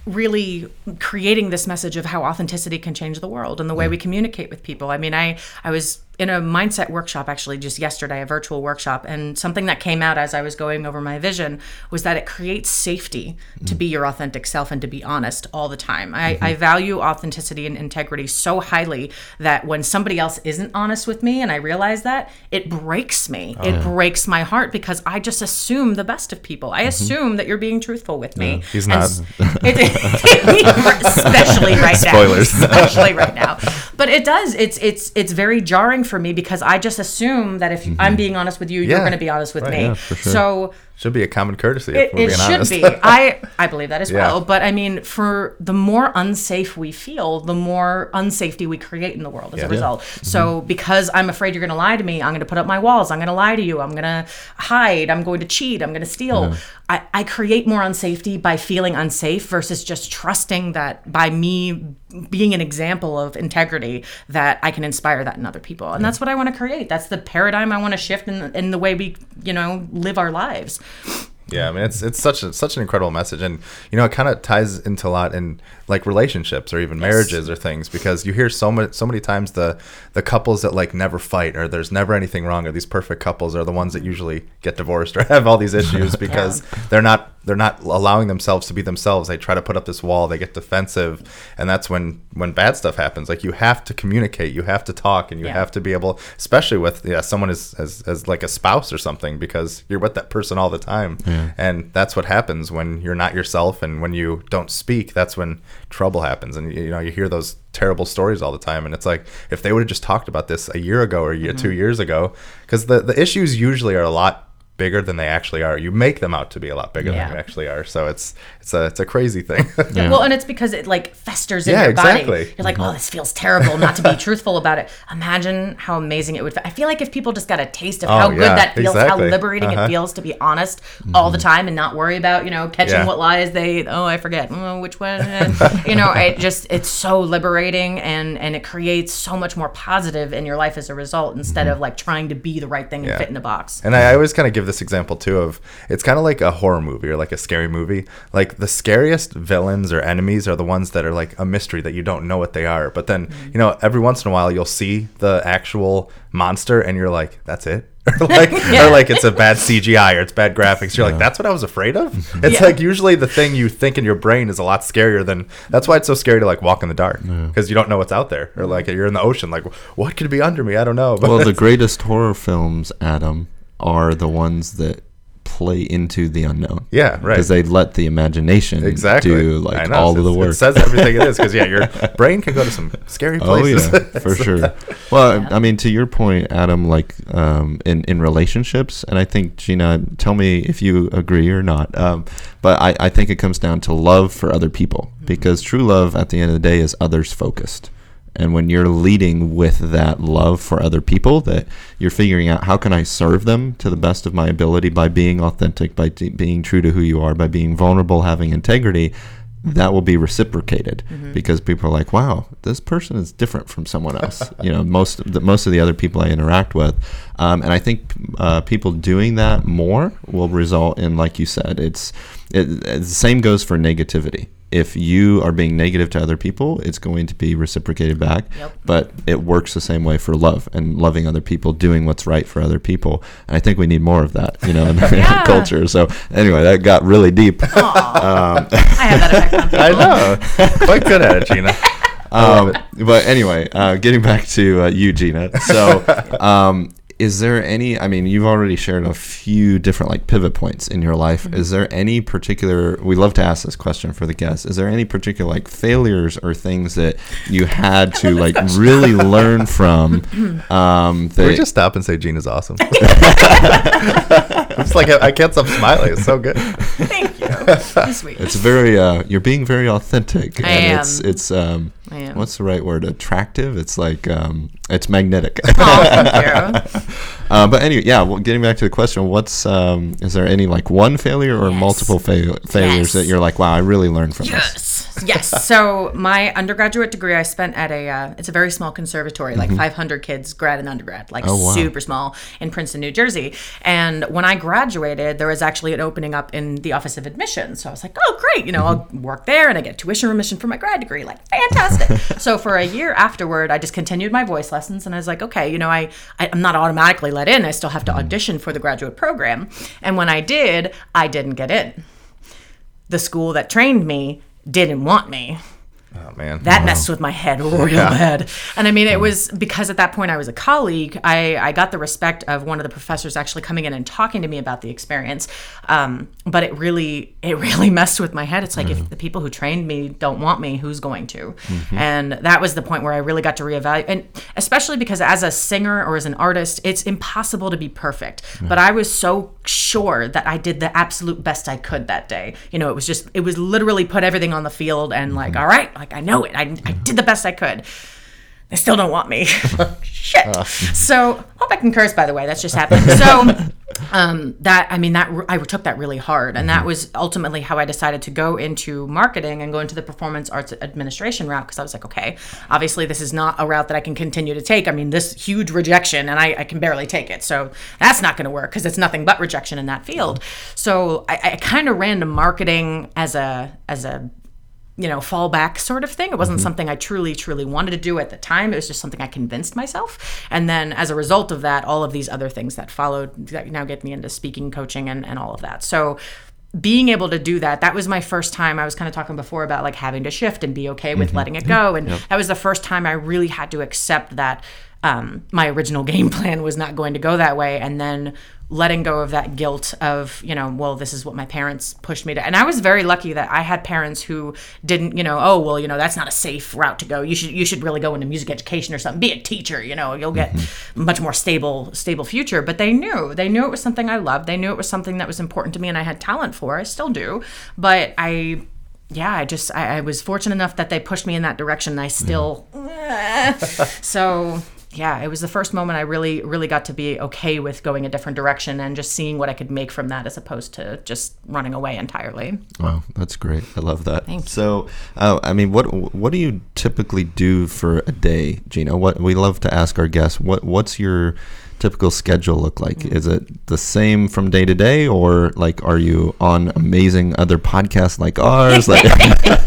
really creating this message of how authenticity can change the world and the way we communicate with people. I mean, I I was in a mindset workshop actually just yesterday, a virtual workshop, and something that came out as I was going over my vision was that it creates safety to be your authentic self and to be honest all the time. I, I value authenticity and integrity so highly that when somebody else isn't honest with me and I realize that, it breaks me. Oh, it breaks my heart because I just assume the best of people. I mm-hmm. assume that you're being truthful with me. He's And not. s- especially right now. Spoilers. now. Especially right now. But it does. It's it's it's very jarring for me because I just assume that if mm-hmm. I'm being honest with you, you're going to be honest with Right. me. Yeah, for sure. So Should be a common courtesy. it, it should honest. be. I I believe that as Yeah. well. But I mean, for the more unsafe we feel, the more unsafety we create in the world as Yeah. a Yeah. result. So mm-hmm. because I'm afraid you're going to lie to me, I'm going to put up my walls. I'm going to lie to you. I'm going to hide. I'm going to cheat. I'm going to steal. Mm-hmm. I, I create more unsafety by feeling unsafe versus just trusting that by me being an example of integrity that I can inspire that in other people. And that's what I want to create. That's the paradigm I want to shift in, in the way we, you know, live our lives. Yeah, I mean it's it's such a such an incredible message, and you know it kind of ties into a lot in like relationships or even marriages or things because you hear so many so many times the the couples that like never fight or there's never anything wrong or these perfect couples are the ones that usually get divorced or have all these issues because they're not they're not allowing themselves to be themselves. They try to put up this wall, they get defensive, and that's when when bad stuff happens. Like you have to communicate, you have to talk, and you Yeah. have to be able, especially with yeah someone as, as as like a spouse or something because you're with that person all the time and that's what happens when you're not yourself and when you don't speak that's when trouble happens. And you know you hear those terrible stories all the time. And it's like if they would have just talked about this a year ago or year, two mm-hmm. years ago because the the issues usually are a lot bigger than they actually are. You make them out to be a lot bigger Yeah. than they actually are. So it's it's a it's a crazy thing. Yeah. Well, and it's because it like festers in Yeah, your body. exactly. You're like, oh, this feels terrible. Not to be truthful about it. Imagine how amazing it would. Fe- I feel like if people just got a taste of Oh, how good that feels, exactly. how liberating Uh-huh. it feels to be honest all the time and not worry about you know catching what lies they. Oh, I forget oh, which one. You know, it just it's so liberating and and it creates so much more positive in your life as a result instead of like trying to be the right thing and Mm-hmm. Fit in a box. And I I always kind of give this example too of it's kind of like a horror movie or like a scary movie. Like the scariest villains or enemies are the ones that are like a mystery that you don't know what they are. But then, mm-hmm. you know, every once in a while you'll see the actual monster and you're like, that's it. or like Yeah. or like it's a bad CGI or it's bad graphics. You're like, that's what I was afraid of? It's Yeah. like usually the thing you think in your brain is a lot scarier than that's why it's so scary to like walk in the dark. Because you don't know what's out there. Or like you're in the ocean, like what could be under me? I don't know. But well, the greatest horror films, Adam, are the ones that play into the unknown. Yeah, right. Because they let the imagination exactly do like know, all of the work. It says everything it is because yeah, your brain can go to some scary places. Oh yeah, for sure. Well, I mean, to your point, Adam, like um, in in relationships, and I think Gina, tell me if you agree or not. Um, but I, I think it comes down to love for other people because true love, at the end of the day, is others focused. And when you're leading with that love for other people, that you're figuring out how can I serve them to the best of my ability by being authentic, by d- being true to who you are, by being vulnerable, having integrity, that will be reciprocated because people are like, "Wow, this person is different from someone else." you know, most of the, most of the other people I interact with, um, and I think uh, people doing that more will result in, like you said, it's it, it- the same goes for negativity. If you are being negative to other people, it's going to be reciprocated back. Yep. But it works the same way for love and loving other people, doing what's right for other people. And I think we need more of that, you know, in our culture. So anyway, that got really deep. Aw. I have that effect on people. I know. Quite good at it, Gina. um, but anyway, uh, getting back to uh, you, Gina. So, um, is there any? I mean, you've already shared a few different like pivot points in your life. Mm-hmm. Is there any particular? We love to ask this question for the guests. Is there any particular like failures or things that you had to like really learn from? Um, Can we just stop and say Gina's awesome? it's like I, I can't stop smiling. It's so good. Thank you. So sweet. it's very. Uh, you're being very authentic. I and am. It's it's. Um, What's the right word? Attractive. It's like um, it's magnetic. Oh. Uh, but anyway, yeah. Well, getting back to the question, what's um, is there any like one failure or Yes. multiple fail- failures Yes. that you're like, wow, I really learned from this? Yes. So my undergraduate degree, I spent at a uh, it's a very small conservatory, like 500 kids, grad and undergrad, like Mm-hmm. Oh, wow. super small in Princeton, New Jersey. And when I graduated, there was actually an opening up in the Office of Admissions. So I was like, oh great, you know, Mm-hmm. I'll work there and I get tuition remission for my grad degree, like fantastic. so for a year afterward, I just continued my voice lessons, and I was like, okay, you know, I, I I'm not automatically let in. I still have to Mm-hmm. audition for the graduate program. And when I did, I didn't get in the school that trained me didn't want me. Oh man. That messed with my head real bad. And I mean, it was because at that point I was a colleague. I, I got the respect of one of the professors actually coming in and talking to me about the experience. Um, but it really, it really messed with my head. It's like if mm-hmm. the people who trained me don't want me, who's going to? Mm-hmm. And that was the point where I really got to reevaluate. And especially because as a singer or as an artist, it's impossible to be perfect. But I was so sure that I did the absolute best I could that day. You know, it was just, it was literally put everything on the field and like, mm-hmm. all right, like I know it. I, I did the best I could. They still don't want me. Shit. Uh. So hope I can curse. By the way, that's just happened. So um, that I mean that I took that really hard, and that mm-hmm. was ultimately how I decided to go into marketing and go into the performance arts administration route because I was like, okay, obviously this is not a route that I can continue to take. I mean, this huge rejection, and I, I can barely take it. So that's not going to work because it's nothing but rejection in that field. Mm-hmm. So I, I kind of ran to marketing as a as a you know, fallback sort of thing. It wasn't something I truly, truly wanted to do at the time. It was just something I convinced myself. And then as a result of that, all of these other things that followed that now get me into speaking, coaching, and, and all of that. So being able to do that, that was my first time. I was kind of talking before about like having to shift and be okay with letting it go. And that was the first time I really had to accept that um, my original game plan was not going to go that way. And then letting go of that guilt of you know well this is what my parents pushed me to and i was very lucky that i had parents who didn't you know oh well you know that's not a safe route to go you should you should really go into music education or something be a teacher you know you'll get mm-hmm. much more stable stable future but they knew they knew it was something i loved they knew it was something that was important to me and i had talent for i still do but i yeah, I just I, I was fortunate enough that they pushed me in that direction. And I still, mm. so yeah, it was the first moment I really, really got to be okay with going a different direction and just seeing what I could make from that as opposed to just running away entirely. Wow, that's great. I love that. Thank so, uh, I mean, what what do you typically do for a day, Gina? What we love to ask our guests. What what's your typical schedule look like? Mm-hmm. Is it the same from day to day, or like are you on amazing other podcasts like ours? like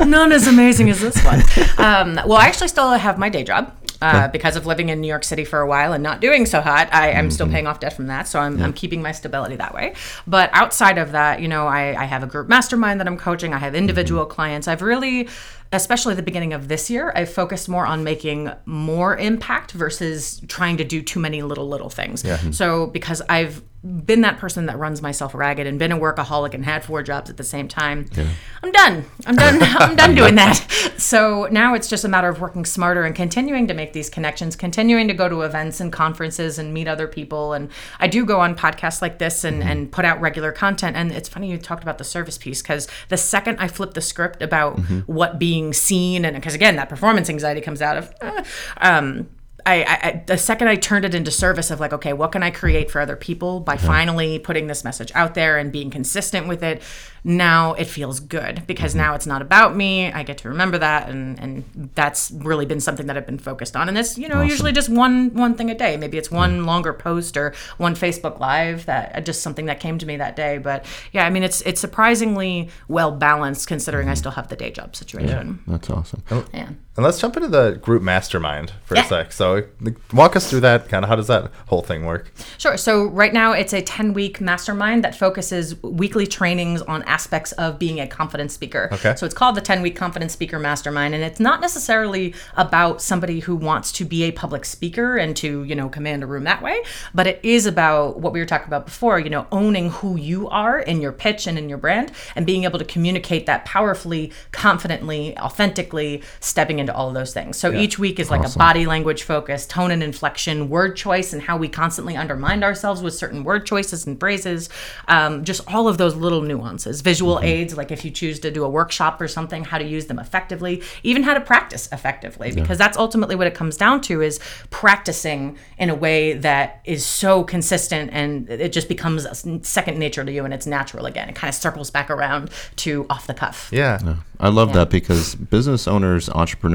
none as amazing as this one. Um, well, I actually still have my day job uh, because of living in New York City for a while and not doing so hot. I am mm-hmm. still paying off debt from that, so I'm, yeah. I'm keeping my stability that way. But outside of that, you know, I, I have a group mastermind that I'm coaching. I have individual mm-hmm. clients. I've really especially the beginning of this year, I focused more on making more impact versus trying to do too many little little things. Yeah. So because I've been that person that runs myself ragged and been a workaholic and had four jobs at the same time. Yeah. I'm done. I'm done. I'm done doing that. So now it's just a matter of working smarter and continuing to make these connections, continuing to go to events and conferences and meet other people. And I do go on podcasts like this and, mm-hmm. and put out regular content. And it's funny you talked about the service piece because the second I flip the script about mm-hmm. what being seen and because again that performance anxiety comes out of uh, um, I, I, the second I turned it into service of like, okay, what can I create for other people by finally putting this message out there and being consistent with it? now it feels good because mm-hmm. now it's not about me. I get to remember that, and and that's really been something that I've been focused on. And it's you know awesome. usually just one one thing a day. Maybe it's one longer post or one Facebook Live that uh, just something that came to me that day. But yeah, I mean it's it's surprisingly well balanced considering mm-hmm. I still have the day job situation. Yeah, that's awesome. Yeah. And let's jump into the group mastermind for yeah. a sec. So walk us through that. Kind of how does that whole thing work? Sure. So right now it's a ten week mastermind that focuses weekly trainings on aspects of being a confident speaker. Okay. So it's called the 10 week confident speaker mastermind. And it's not necessarily about somebody who wants to be a public speaker and to, you know, command a room that way, but it is about what we were talking about before, you know, owning who you are in your pitch and in your brand and being able to communicate that powerfully, confidently, authentically, stepping into all those things. So yeah. each week is like awesome. a body language focus, tone and inflection, word choice, and how we constantly undermine ourselves with certain word choices and phrases. Um, just all of those little nuances visual mm-hmm. aids, like if you choose to do a workshop or something, how to use them effectively, even how to practice effectively, because yeah. that's ultimately what it comes down to is practicing in a way that is so consistent and it just becomes second nature to you and it's natural again. It kind of circles back around to off the cuff. Yeah. yeah. I love yeah. that because business owners, entrepreneurs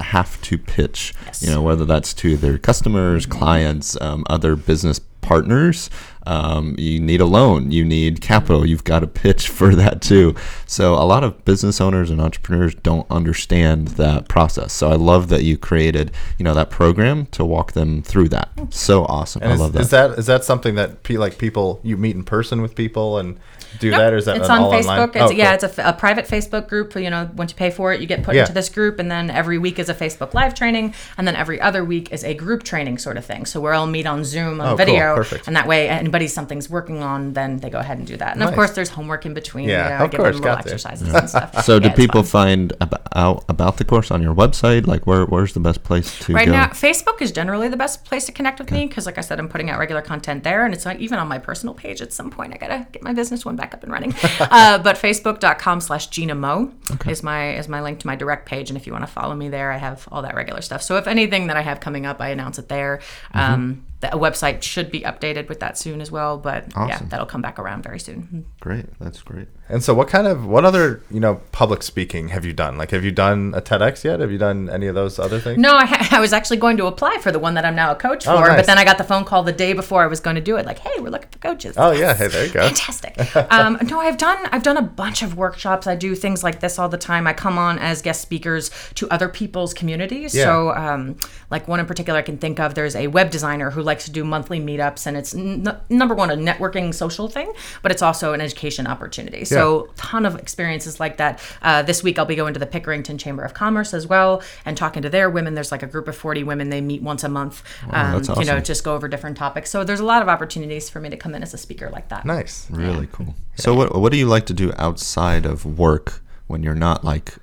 have to pitch, yes. you know, whether that's to their customers, clients, um, other business partners. Um, you need a loan, you need capital, you've got to pitch for that too. So, a lot of business owners and entrepreneurs don't understand that process. So, I love that you created, you know, that program to walk them through that. So awesome! And I is, love that. Is that is that something that like people you meet in person with people and do that, or is that it's on Facebook? Online? It's, oh, yeah, cool. it's a, a, private Facebook group. You know, once you pay for it, you get put yeah. into this group, and then every week is a Facebook Live training, and then every other week is a group training sort of thing. So we're all meet on Zoom on oh, video, cool. and that way anybody something's working on, then they go ahead and do that. And nice. of course, there's homework in between. Yeah, you know, of course, little exercises yeah. and stuff. So, yeah, do people find about about the course on your website? Like, where where's the best place to right go? now? Facebook is generally the best place to connect with okay. me because, like I said, I'm putting out regular content there, and it's like even on my personal page. At some point, I gotta get my business one back up and running. uh, but facebook.com slash Gina Mo okay. is my is my link to my direct page. And if you want to follow me there, I have all that regular stuff. So if anything that I have coming up, I announce it there. Mm-hmm. Um, the website should be updated with that soon as well. But awesome. yeah, that'll come back around very soon. Great, that's great. And so, what kind of what other you know public speaking have you done? Like, have you done a TEDx yet? Have you done any of those other things? No, I, ha- I was actually going to apply for the one that I'm now a coach oh, for, oh, nice. but then I got the phone call the day before I was going to do it. Like, hey, we're looking for coaches. Oh yes. yeah, hey, there you go. Fantastic. um, no, I've done I've done a bunch of workshops. I do things like this all the time. I come on as guest speakers to other people's communities. Yeah. So, um, like one in particular, I can think of. There's a web designer who likes to do monthly meetups, and it's n- number one a networking social thing, but it's also an education opportunity. So So, ton of experiences like that. Uh, this week, I'll be going to the Pickerington Chamber of Commerce as well and talking to their women. There's like a group of 40 women. They meet once a month. um, that's You know, just go over different topics. So, there's a lot of opportunities for me to come in as a speaker like that. Nice. Really cool. So what what do you like to do outside of work when you're not like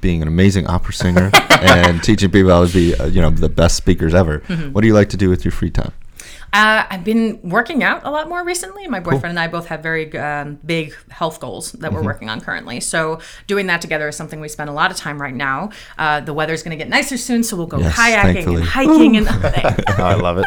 being an amazing opera singer and teaching people how to be uh, you know the best speakers ever? Mm-hmm. What do you like to do with your free time? Uh, I've been working out a lot more recently. My boyfriend and I both have very um, big health goals that Mm-hmm. we're working on currently. So doing that together is something we spend a lot of time right now. Uh, the weather's going to get nicer soon, so we'll go Yes, kayaking thankfully. and hiking and Oh, I love it.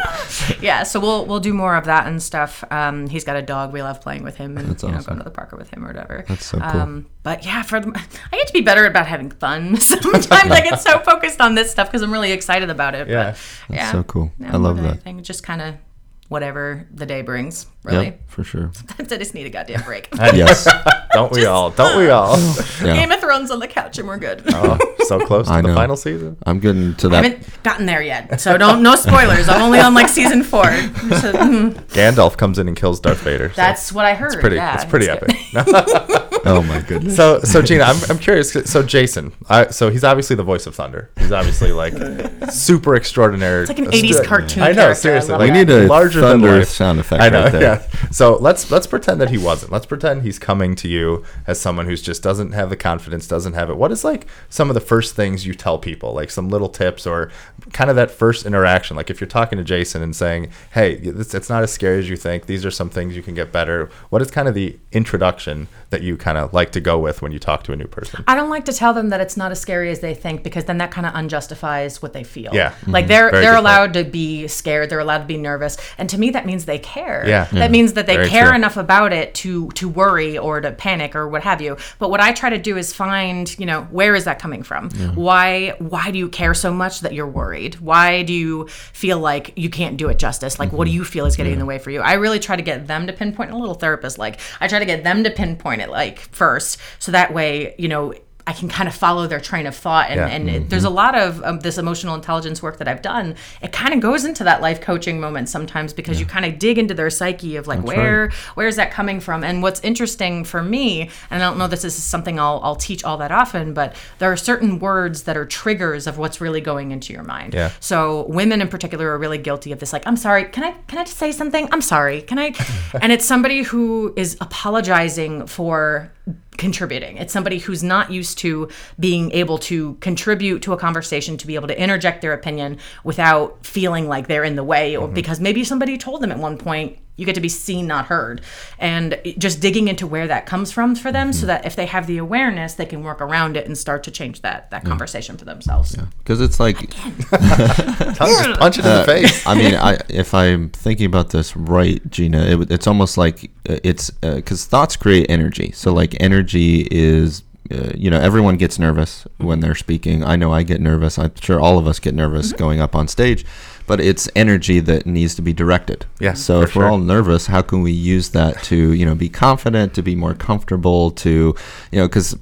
yeah. So we'll we'll do more of that and stuff. Um, he's got a dog. We love playing with him and That's you know awesome. to the park with him or whatever. That's so cool. Um, but yeah, for the, I get to be better about having fun. Sometimes I get so focused on this stuff because I'm really excited about it. Yeah. but, yeah, so cool. I love that. anything, just kind of whatever the day brings. Really, Yeah, for sure. I just need a goddamn break. yes. Don't we all? Don't we all? Yeah. Game of Thrones on the couch and we're good. Oh, so close to I the know. final season. I'm getting to that. I that. haven't gotten there yet, so don't no spoilers. I'm only on like season four. So, mm, Gandalf comes in and kills Darth Vader. so that's what I heard. It's pretty. yeah, it's pretty good. epic. Oh my goodness. So, so Gina, I'm, I'm curious. So Jason, I, so he's obviously the voice of Thunder. He's obviously like super extraordinary. It's like an 80s cartoon I know, character. I seriously. like We need a larger than thunder life. sound effect I know, right there. yeah. So let's let's pretend that he wasn't. Let's pretend he's coming to you as someone who's just doesn't have the confidence, doesn't have it. What is like some of the first things you tell people, like some little tips or kind of that first interaction? Like if you're talking to Jason and saying, "Hey, it's, it's not as scary as you think. These are some things you can get better." What is kind of the introduction that you kind of like to go with when you talk to a new person? I don't like to tell them that it's not as scary as they think because then that kind of unjustifies what they feel. Yeah. Like mm-hmm. they're Very they're good point. allowed to be scared, they're allowed to be nervous, and to me that means they care. Yeah. That mm-hmm. means that they Very care true. enough about it to to worry or to panic or what have you. But what I try to do is find, you know, where is that coming from? Why why do you care so much that you're worried? Why do you feel like you can't do it justice? Like what do mm-hmm. you feel is getting in the way for you? I really try to get them to pinpoint a little therapist like I try to get them to pinpoint like first. So that way, you know, I can kind of follow their train of thought. And, Yeah. and it, there's a lot of um, this emotional intelligence work that I've done. It kind of goes into that life coaching moment sometimes because you kind of dig into their psyche of like, where where is that coming from? And what's interesting for me, and I don't know this is something I'll, I'll teach all that often, but there are certain words that are triggers of what's really going into your mind. Yeah. So women in particular are really guilty of this. Like, I'm sorry, can I can I just say something? I'm sorry, can I? and it's somebody who is apologizing for contributing. It's somebody who's not used to being able to contribute to a conversation, to be able to interject their opinion without feeling like they're in the way, or mm-hmm. because maybe somebody told them at one point. You get to be seen, not heard. And just digging into where that comes from for them so that if they have the awareness, they can work around it and start to change that, that conversation for themselves. Because it's like Just punch it in the face. I mean, I if I'm thinking about this right, Gina, it, it's almost like uh, it's because thoughts create energy. So like energy is. Uh, you know, everyone gets nervous when they're speaking. I know I get nervous. I'm sure all of us get nervous Mm-hmm. going up on stage, but it's energy that needs to be directed. Yeah, So for if we're sure. all nervous, how can we use that to, you know, be confident, to be more comfortable, to, you know, because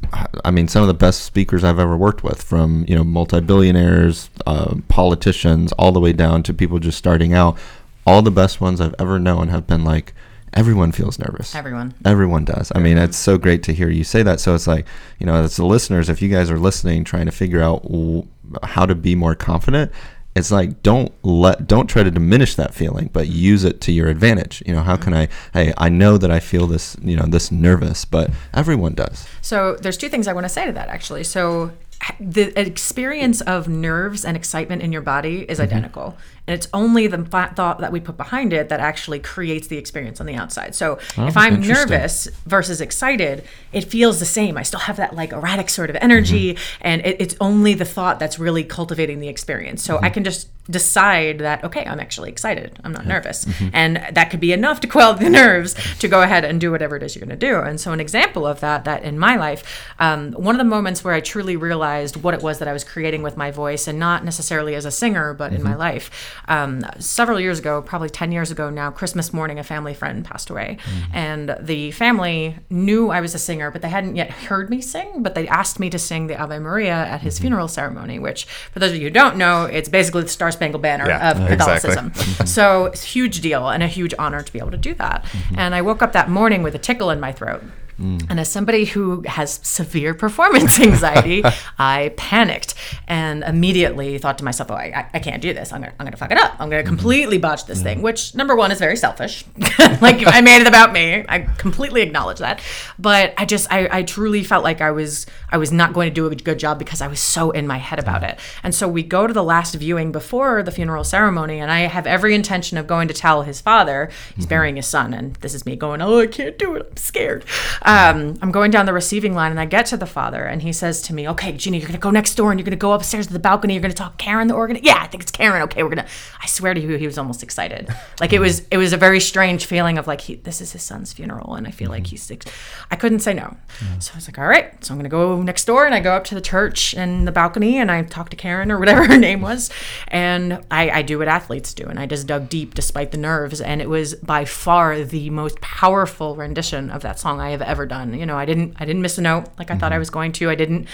I mean, some of the best speakers I've ever worked with, from you know, multi-billionaires, uh, politicians, all the way down to people just starting out, all the best ones I've ever known have been like, everyone feels nervous. Everyone. Everyone does. I mean, it's so great to hear you say that. So it's like, you know, as the listeners, if you guys are listening, trying to figure out w- how to be more confident, it's like don't let don't try to diminish that feeling, but use it to your advantage. You know, how mm-hmm. can I? Hey, I know that I feel this, you know, this nervous, but everyone does. So there's two things I want to say to that actually. So the experience of nerves and excitement in your body is mm-hmm. identical. And it's only the th- thought that we put behind it that actually creates the experience on the outside. So oh, if I'm nervous versus excited, it feels the same. I still have that like erratic sort of energy, mm-hmm. and it, it's only the thought that's really cultivating the experience. So I mm-hmm. can just decide that, okay, I'm actually excited. I'm not nervous. Mm-hmm. And that could be enough to quell the nerves to go ahead and do whatever it is you're going to do. And so, an example of that, that in my life, um, one of the moments where I truly realized what it was that I was creating with my voice, and not necessarily as a singer, but in my life, um, several years ago, probably 10 years ago now, Christmas morning, a family friend passed away. Mm. And the family knew I was a singer, but they hadn't yet heard me sing, but they asked me to sing the Ave Maria at his mm-hmm. funeral ceremony, which, for those of you who don't know, it's basically the Star Spangled Banner Yeah, of exactly. Catholicism. Mm-hmm. so it's a huge deal and a huge honor to be able to do that. Mm-hmm. And I woke up that morning with a tickle in my throat. And as somebody who has severe performance anxiety, I panicked and immediately thought to myself, oh, I, I- can't do this. I'm going to I'm gonna fuck it up. I'm going to completely botch this thing, which, number one, is very selfish. like, I made it about me. I completely acknowledge that. But I just, I, I truly felt like I was, I was not going to do a good job because I was so in my head about it. And so we go to the last viewing before the funeral ceremony, and I have every intention of going to tell his father he's burying his son. And this is me going, oh, I can't do it. I'm scared. Um, Um, I'm going down the receiving line, and I get to the father, and he says to me, okay, Gina, you're going to go next door, and you're going to go upstairs to the balcony. You're going to talk Karen, the organ. Yeah, I think it's Karen. Okay, we're going to, I swear to you, he was almost excited. Like it was, it was a very strange feeling of like, he, this is his son's funeral, and I feel like mm-hmm. he's six. I couldn't say no. So I was like, all right. So I'm going to go next door, and I go up to the church and the balcony, and I talk to Karen or whatever her name was, and I, I do what athletes do, and I just dug deep despite the nerves, and it was by far the most powerful rendition of that song I have ever done. You know, I didn't, I didn't miss a note like I thought I mm-hmm. was going to. I didn't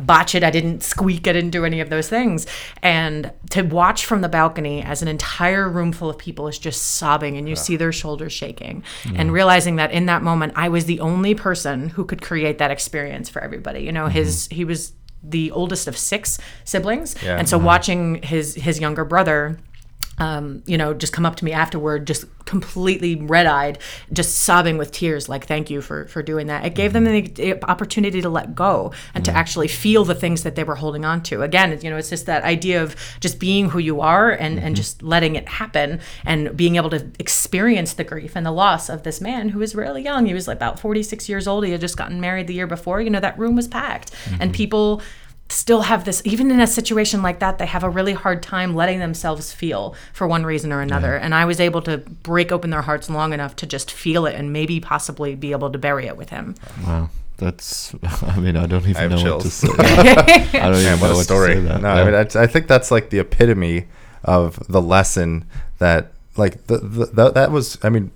botch it. I didn't squeak. I didn't do any of those things. And to watch from the balcony as an entire room full of people is just sobbing, and you see their shoulders shaking, and realizing that in that moment I was the only person who could create that experience for everybody. You know, mm-hmm. his he was the oldest of six siblings, Yeah. and so mm-hmm. watching his his younger brother um, you know, just come up to me afterward, just completely red eyed, just sobbing with tears, like, thank you for, for doing that. It gave them mm-hmm. the, the opportunity to let go and to actually feel the things that they were holding on to. Again, you know, it's just that idea of just being who you are and, and mm-hmm. just letting it happen and being able to experience the grief and the loss of this man who was really young. He was like about 46 years old. He had just gotten married the year before. You know, that room was packed and mm-hmm. people still have this even in a situation like that they have a really hard time letting themselves feel for one reason or another and i was able to break open their hearts long enough to just feel it and maybe possibly be able to bury it with him Wow. That's, I mean, I don't even have know what to say. I don't even Man, what know a what story! to say that. No, Yeah. I mean, I, I think that's like the epitome of the lesson that, like, the, the, the that was. I mean,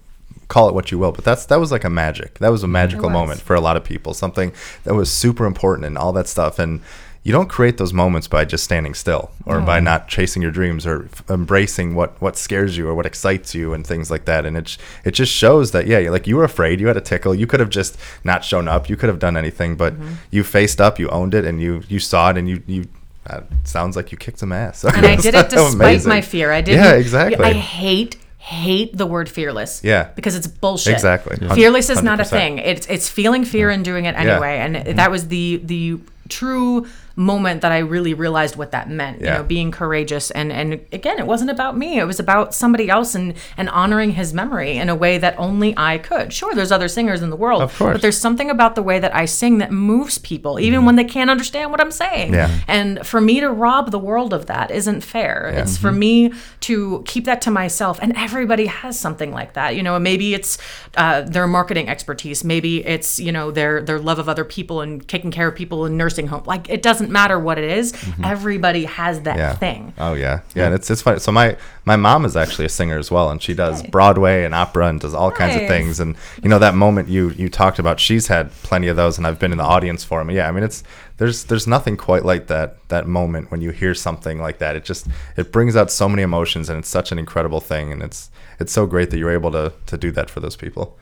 call it what you will, but that's that was like a magic. That was a mm-hmm. magical was. moment for a lot of people. Something that was super important and all that stuff. And you don't create those moments by just standing still or by not chasing your dreams or f- embracing what what scares you or what excites you and things like that. And it it just shows that yeah, like you were afraid, you had a tickle, you could have just not shown up, you could have done anything, but you faced up, you owned it, and you you saw it, and you you. Uh, sounds like you kicked some ass. and i did it despite Amazing. my fear i didn't Yeah, exactly. i hate hate the word fearless Yeah. because it's bullshit Exactly. Yeah. fearless is not a thing it's it's feeling fear and doing it anyway and Mm-hmm. that was the the true moment that I really realized what that meant. You know, being courageous and and again, it wasn't about me. It was about somebody else and and honoring his memory in a way that only I could. Sure, there's other singers in the world, Of course. but there's something about the way that I sing that moves people, even when they can't understand what I'm saying. Yeah. And for me to rob the world of that isn't fair. It's for me to keep that to myself. And everybody has something like that. You know, maybe it's uh, their marketing expertise. Maybe it's you know their their love of other people and taking care of people in nursing home. Like it doesn't matter what it is. Mm-hmm. Everybody has that yeah. thing. Oh yeah, yeah. And it's it's funny. So my my mom is actually a singer as well, and she does Broadway and opera and does all kinds of things. And you know that moment you you talked about, she's had plenty of those, and I've been in the audience for them. Yeah, I mean it's there's there's nothing quite like that that moment when you hear something like that. It just it brings out so many emotions, and it's such an incredible thing, and it's it's so great that you're able to to do that for those people.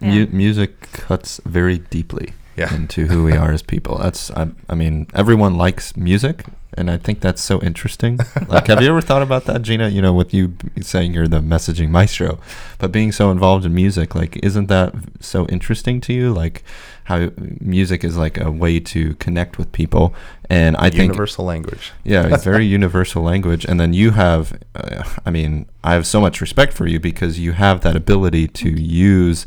Mu- music cuts very deeply Yeah. into who we are as people. That's, I, I mean, everyone likes music, and I think that's so interesting. like, have you ever thought about that, Gina? You know, with you saying you're the messaging maestro, but being so involved in music, like, isn't that so interesting to you? Like, how music is like a way to connect with people, and I think Universal language. yeah, it's very universal language. And then you have, uh, I mean, I have so much respect for you because you have that ability to use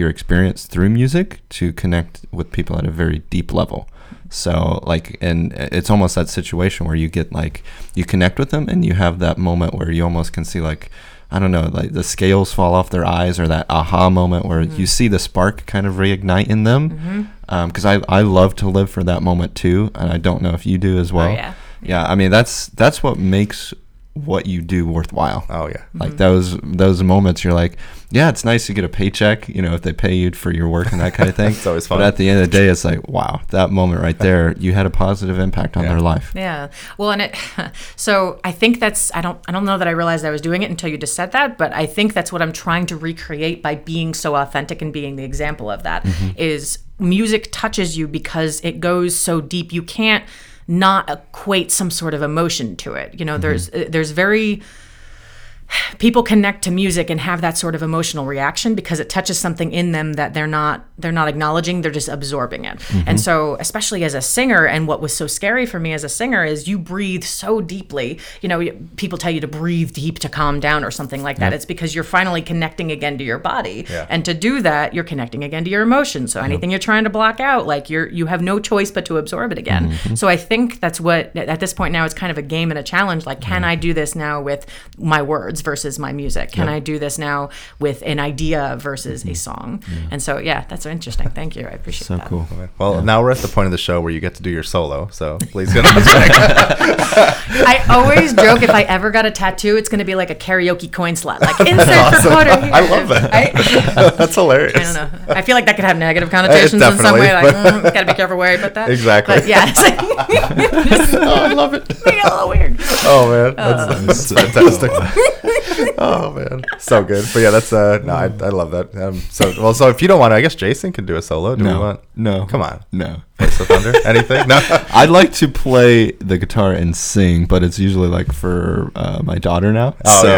your experience through music to connect with people at a very deep level. So, like, and it's almost that situation where you get like, you connect with them and you have that moment where you almost can see, like, I don't know, like the scales fall off their eyes or that aha moment where mm-hmm. you see the spark kind of reignite in them. Mm-hmm. Um, because I, I love to live for that moment too. And I don't know if you do as oh, well yeah. yeah i mean that's that's what makes what you do worthwhile. Oh yeah. Like mm-hmm. those those moments, you're like, yeah, it's nice to get a paycheck, you know, if they pay you for your work and that kind of thing. It's always fun. But at the end of the day, it's like, wow, that moment right there, you had a positive impact on Yeah. their life. Yeah. Well, and it so I think that's I don't I don't know that I realized I was doing it until you just said that, but I think that's what I'm trying to recreate by being so authentic and being the example of that. Mm-hmm. Is music touches you because it goes so deep. You can't not equate some sort of emotion to it. You know, there's mm-hmm. there's very people connect to music and have that sort of emotional reaction because it touches something in them that they're not they're not acknowledging they're just absorbing it. And mm-hmm. so especially as a singer and what was so scary for me as a singer is you breathe so deeply you know people tell you to breathe deep to calm down or something like that. It's because you're finally connecting again to your body. Yeah. and to do that you're connecting again to your emotions. So anything you're trying to block out like you're you have no choice but to absorb it again. Mm-hmm. So i think that's what at this point now it's kind of a game and a challenge. Like can i do this now with my words versus my music can i do this now with an idea versus a mm-hmm. song and so yeah that's interesting thank you i appreciate So that cool. Well, now we're at the point of the show where you get to do your solo. So please go. I always joke if I ever got a tattoo, it's going to be like a karaoke coin slot, like insert for quarter here. I love that. I, That's hilarious. I don't know. I feel like that could have negative uh, connotations in some way. Like, but- mm, gotta be careful where I put that. Exactly. But yeah, like, oh, I love it. being a little weird. Oh man, that's, uh, that's fantastic. oh man, so good. But yeah, that's uh, no, I, I love that. Um, so well, so if you don't want, to, I guess Jason can do a solo. Do we No, want? no, Come on, no. Voice of Thunder. Anything? No. I'd like to play the guitar and sing, but it's usually like for uh, my daughter now. Oh, so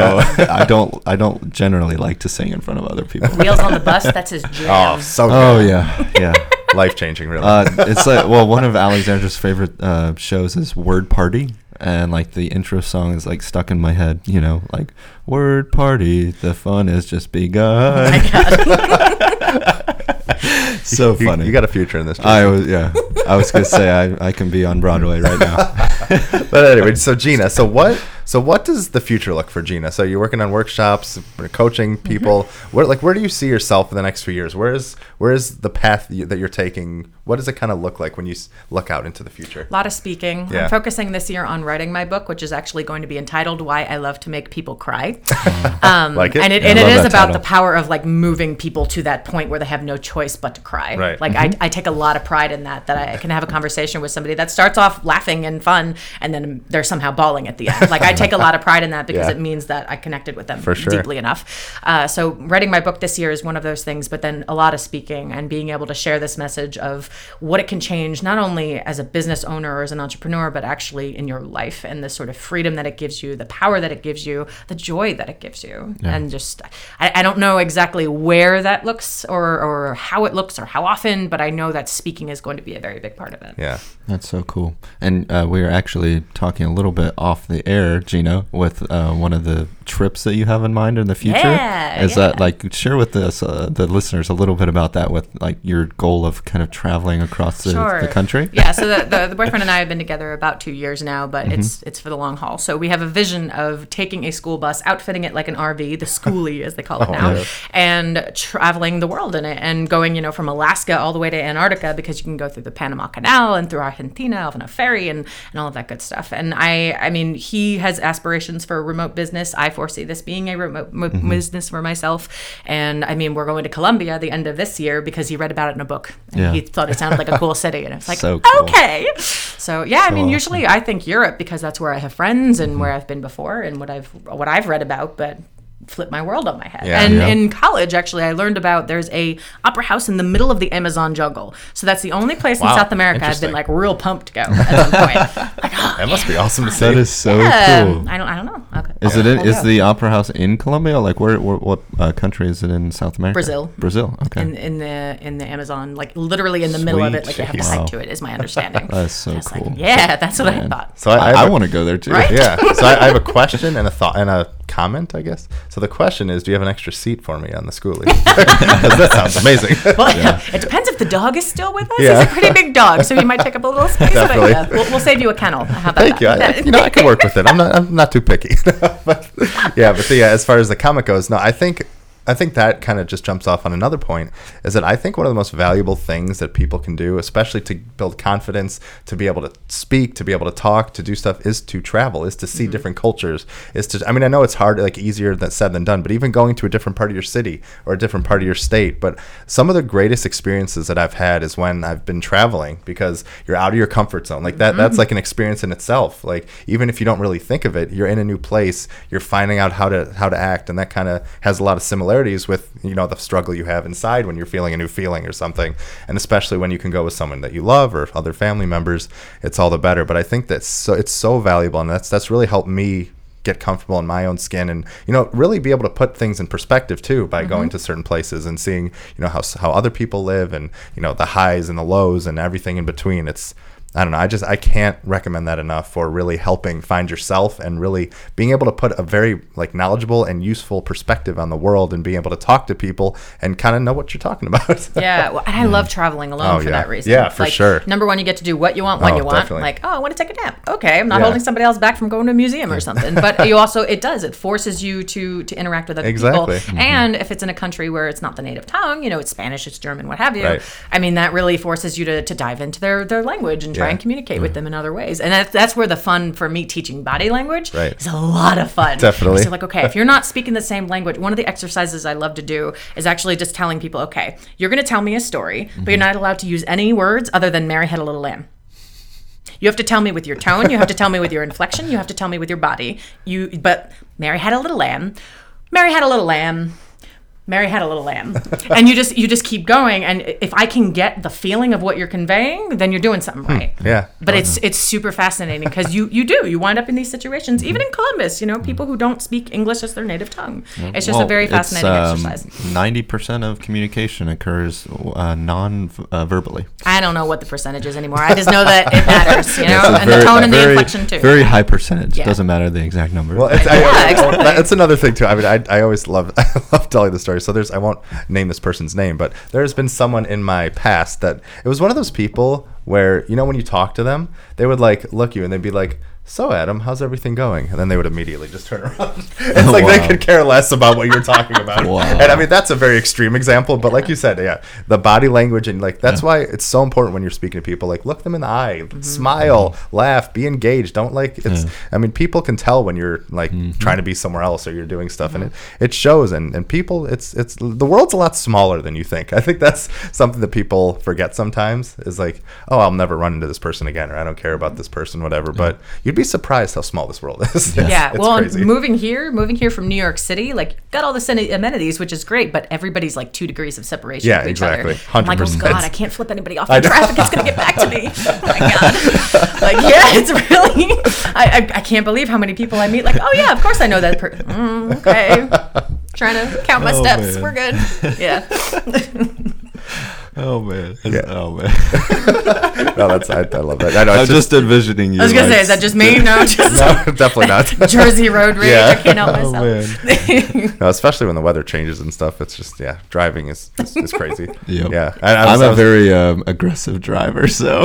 yeah. I don't I don't generally like to sing in front of other people. Wheels on the bus, that's his jam. Oh, so good. Oh yeah, yeah. Life changing, really. Uh, it's like well, one of Alexandra's favorite uh, shows is Word Party, and like the intro song is like stuck in my head. You know, like Word Party, the fun has just begun. so you, funny. you got a future in this. I Jason. was yeah. I was gonna say I, I can be on Broadway right now. but anyway, so Gina, so what? So what does the future look for Gina? So you're working on workshops, coaching Mm-hmm. people. Where like where do you see yourself in the next few years? Where is where is the path you, that you're taking? What does it kind of look like when you s- look out into the future? A lot of speaking. Yeah. I'm focusing this year on writing my book, which is actually going to be entitled "Why I Love to Make People Cry." Um, Like it? and it, Yeah, and it is about title. the power of like moving people to that point where they have no choice but to cry. Right. Like I, I take a lot of pride in that. That I can have a conversation with somebody that starts off laughing and fun, and then they're somehow bawling at the end. Like I take a lot of pride in that because Yeah. it means that I connected with them For sure. deeply enough. Uh, so writing my book this year is one of those things, but then a lot of speaking and being able to share this message of what it can change, not only as a business owner or as an entrepreneur, but actually in your life and the sort of freedom that it gives you, the power that it gives you, the joy that it gives you. And just, I, I don't know exactly where that looks or, or how it looks or how often, but I know that speaking is going to be a very big part of it. Yeah. That's so cool. And uh, we were actually talking a little bit off the air, Gina, with uh, one of the trips that you have in mind in the future. Yeah, Is that like share with us uh, the listeners a little bit about that with like your goal of kind of traveling across the, the country? Yeah, so the, the, the boyfriend and I have been together about two years now, but it's it's for the long haul. So we have a vision of taking a school bus, outfitting it like an RV, the schoolie as they call it oh, now, yeah. and traveling the world in it and going, you know, from Alaska all the way to Antarctica because you can go through the Panama Canal and through Argentina on a ferry and, and all of that good stuff. And I I mean, he has aspirations for remote business. I foresee this being a remote mo- mm-hmm. business for myself. And I mean, we're going to Colombia the end of this year because he read about it in a book. And Yeah. he thought it sounded like a cool city. And it's like, So cool. okay. So yeah, I mean, awesome. usually I think Europe because that's where I have friends and mm-hmm. where I've been before and what I've what I've read about, but flip my world on my head. Yeah. and Yeah. in college, actually, I learned about there's a opera house in the middle of the Amazon jungle. So that's the only place Wow. in South America I've been like real pumped to go at some point. like, oh, That must be awesome to see. That is so yeah. cool. I don't, I don't know. Okay. Is it in, is go. the opera house in Colombia? Like where, where what uh, country is it in South America? Brazil. Brazil. Okay. in, in the in the Amazon, like literally in the middle of it, like you have to Sweet. hike Wow. to it. Is my understanding. That's so It's like, cool. yeah, that's what I Man. thought. So I, I, I, have I a- want to go there too. Right? Yeah. So I, I have a question and a thought and a comment, I guess. So the question is, do you have an extra seat for me on the schoolie? that sounds amazing. Well, it depends if the dog is still with us. Yeah. He's a pretty big dog, so he might take up a little space. But yeah, we'll, we'll save you a kennel. Thank you. I, you know, I can work with it. I'm not. I'm not too picky. but yeah, but so, yeah, uh, as far as the comic goes, no, I think I think that kind of just jumps off on another point is that I think one of the most valuable things that people can do, especially to build confidence, to be able to speak, to be able to talk, to do stuff, is to travel, is to see mm-hmm. different cultures, is to. I mean, I know it's hard, like easier than said than done, but even going to a different part of your city or a different part of your state. But some of the greatest experiences that I've had is when I've been traveling because you're out of your comfort zone. Like that, that's mm-hmm. like an experience in itself. Like even if you don't really think of it, you're in a new place, you're finding out how to how to act, and that kind of has a lot of similarities with you know the struggle you have inside when you're feeling a new feeling or something. And especially when you can go with someone that you love or other family members, it's all the better. But I think that's so it's so valuable, and that's that's really helped me get comfortable in my own skin and you know really be able to put things in perspective too by going mm-hmm. to certain places and seeing you know how how other people live and you know the highs and the lows and everything in between it's I don't know. I just I can't recommend that enough for really helping find yourself and really being able to put a very like knowledgeable and useful perspective on the world and being able to talk to people and kind of know what you're talking about. Yeah, well, and I love traveling alone Oh, for yeah. that reason. Yeah, for Like, sure. Number one, you get to do what you want when Oh, you want. definitely. Like, oh, I want to take a nap. Okay, I'm not Yeah. holding somebody else back from going to a museum or something. But you also, it does. It forces you to to interact with other Exactly. people. And if it's in a country where it's not the native tongue, you know, it's Spanish, it's German, what have you. Right. I mean, that really forces you to, to dive into their their language and try Yeah. and communicate with mm. them in other ways. And that's that's where the fun for me teaching body language Right. is a lot of fun. Definitely. So like, okay, if you're not speaking the same language, one of the exercises I love to do is actually just telling people, okay, you're going to tell me a story, but you're mm-hmm. not allowed to use any words other than Mary had a little lamb. You have to tell me with your tone. You have to tell me with your inflection. You have to tell me with your body. You, but Mary had a little lamb. Mary had a little lamb. Mary had a little lamb, and you just you just keep going. And if I can get the feeling of what you're conveying, then you're doing something right. yeah. But it's it's super fascinating because you you do you wind up in these situations even in Columbus you know people who don't speak English as their native tongue it's just a very fascinating um, exercise Ninety percent of communication occurs uh, non-verbally. I don't know what the percentage is anymore I just know that it matters you know It's and very- the tone and the inflection too Very high percentage. Yeah. Doesn't matter the exact number. Well, it's, I, Yeah, I- exactly. that's another thing too. I mean, I, I always love I love telling the story. So there's I won't name this person's name, but there has been someone in my past that it was one of those people where you know when you talk to them, they would like look you and they'd be like. So Adam, how's everything going? And then they would immediately just turn around. It's like they could care less about what you're talking about. Wow. And I mean that's a very extreme example, but like you said, yeah, the body language and like that's why it's so important when you're speaking to people. Like look them in the eye, mm-hmm. smile, laugh, be engaged. Don't like it's. I mean, people can tell when you're like mm-hmm. trying to be somewhere else or you're doing stuff, and it mm-hmm. it shows. And and people, it's it's the world's a lot smaller than you think. I think that's something that people forget sometimes. Is like, oh, I'll never run into this person again, or I don't care about this person, whatever. But you'd be surprised how small this world is. It's- yeah it's well crazy. moving here moving here from New York City like got all the amenities which is great but everybody's like two degrees of separation Yeah, from each exactly. other I'm like oh 100%. god I can't flip anybody off I in know. traffic it's gonna get back to me oh my god like yeah it's really I, I, I can't believe how many people I meet like oh yeah of course I know that person mm, okay trying to count my Oh, steps man. we're good yeah oh man. Yeah. Oh man. no, that's I, I love that. I know. I'm It's just envisioning you. I was gonna like, say is that just me no just no, definitely not. Jersey road rage Yeah. I can't help Oh myself man. No, especially when the weather changes and stuff. It's just yeah, driving is is, is crazy. Yep. Yeah, I, I was- I'm I a was- very um, aggressive driver, so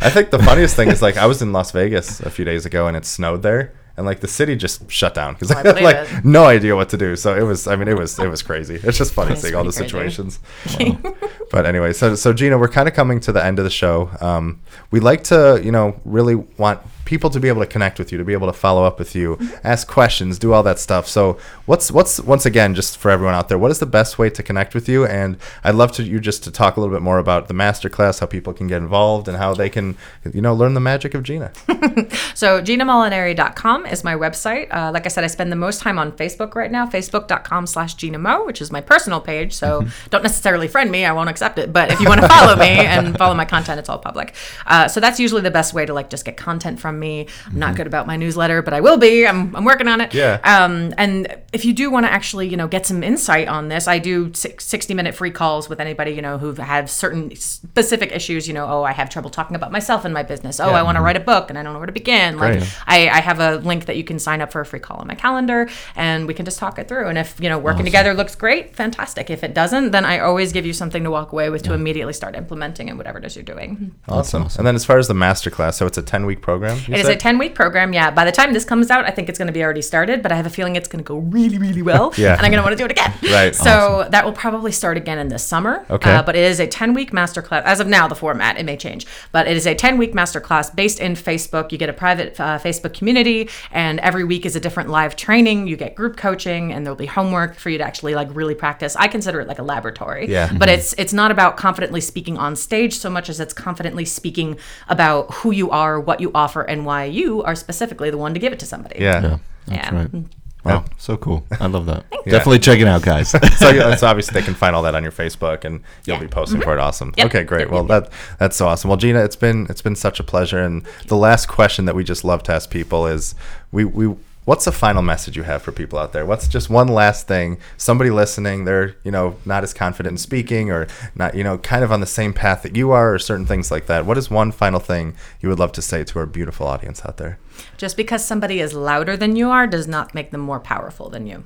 I think the funniest thing is like I was in Las Vegas a few days ago and it snowed there. And like the city just shut down because Oh, I had like it. no idea what to do. So it was, I mean, it was it was crazy. It's just funny It's seeing all the crazy. situations. but anyway, so so Gina, we're kind of coming to the end of the show. Um, we like to, you know, really want people to be able to connect with you, to be able to follow up with you, ask questions, do all that stuff. So what's what's once again, just for everyone out there, what is the best way to connect with you? And I'd love to you just to talk a little bit more about the masterclass, how people can get involved, and how they can, you know, learn the magic of Gina. So ginamolinari.com is my website. Uh, like I said, I spend the most time on Facebook right now, facebook.com slash Gina Mo, which is my personal page. So don't necessarily friend me. I won't accept it. But if you want to follow me and follow my content, it's all public. Uh, so that's usually the best way to like just get content from me. I'm not good about my newsletter, but I will be. I'm, I'm working on it. Yeah. Um, and if you do want to actually, you know, get some insight on this, I do six- 60 minute free calls with anybody, you know, who have certain specific issues. You know, oh, I have trouble talking about myself and my business. Oh, I want to write a book and I don't know where to begin. Like, I, I have a link that you can sign up for a free call on my calendar and we can just talk it through. And if, you know, working together looks great, fantastic. If it doesn't, then I always give you something to walk away with to immediately start implementing in whatever it is you're doing. Awesome. And then as far as the masterclass, so it's a 10 week program. It is a 10 week program. Yeah. By the time this comes out, I think it's going to be already started, but I have a feeling it's going to go really, really well. Yeah. And I'm going to want to do it again. Right. So that will probably start again in the summer. Okay. Uh, but it is a 10 week masterclass. As of now, the format, it may change, but it is a 10 week masterclass based in Facebook. You get a private uh, Facebook community, and every week is a different live training. You get group coaching, and there'll be homework for you to actually like really practice. I consider it like a laboratory. Yeah. But it's it's not about confidently speaking on stage so much as it's confidently speaking about who you are, what you offer, and why you are specifically the one to give it to somebody. Yeah. Yeah, that's Yeah. right. Mm. Wow, so cool. I love that. Definitely check it out, guys. so, yeah, so obviously they can find all that on your Facebook, and you'll Yeah. be posting mm-hmm. for it. Awesome. Yep. Okay, great. Yep, Well, yep, that that's so awesome. Well, Gina, it's been it's been such a pleasure. And the last question that we just love to ask people is, we we what's the final message you have for people out there? What's just one last thing? Somebody listening, they're you know not as confident in speaking, or not you know kind of on the same path that you are, or certain things like that. What is one final thing you would love to say to our beautiful audience out there? Just because somebody is louder than you are does not make them more powerful than you.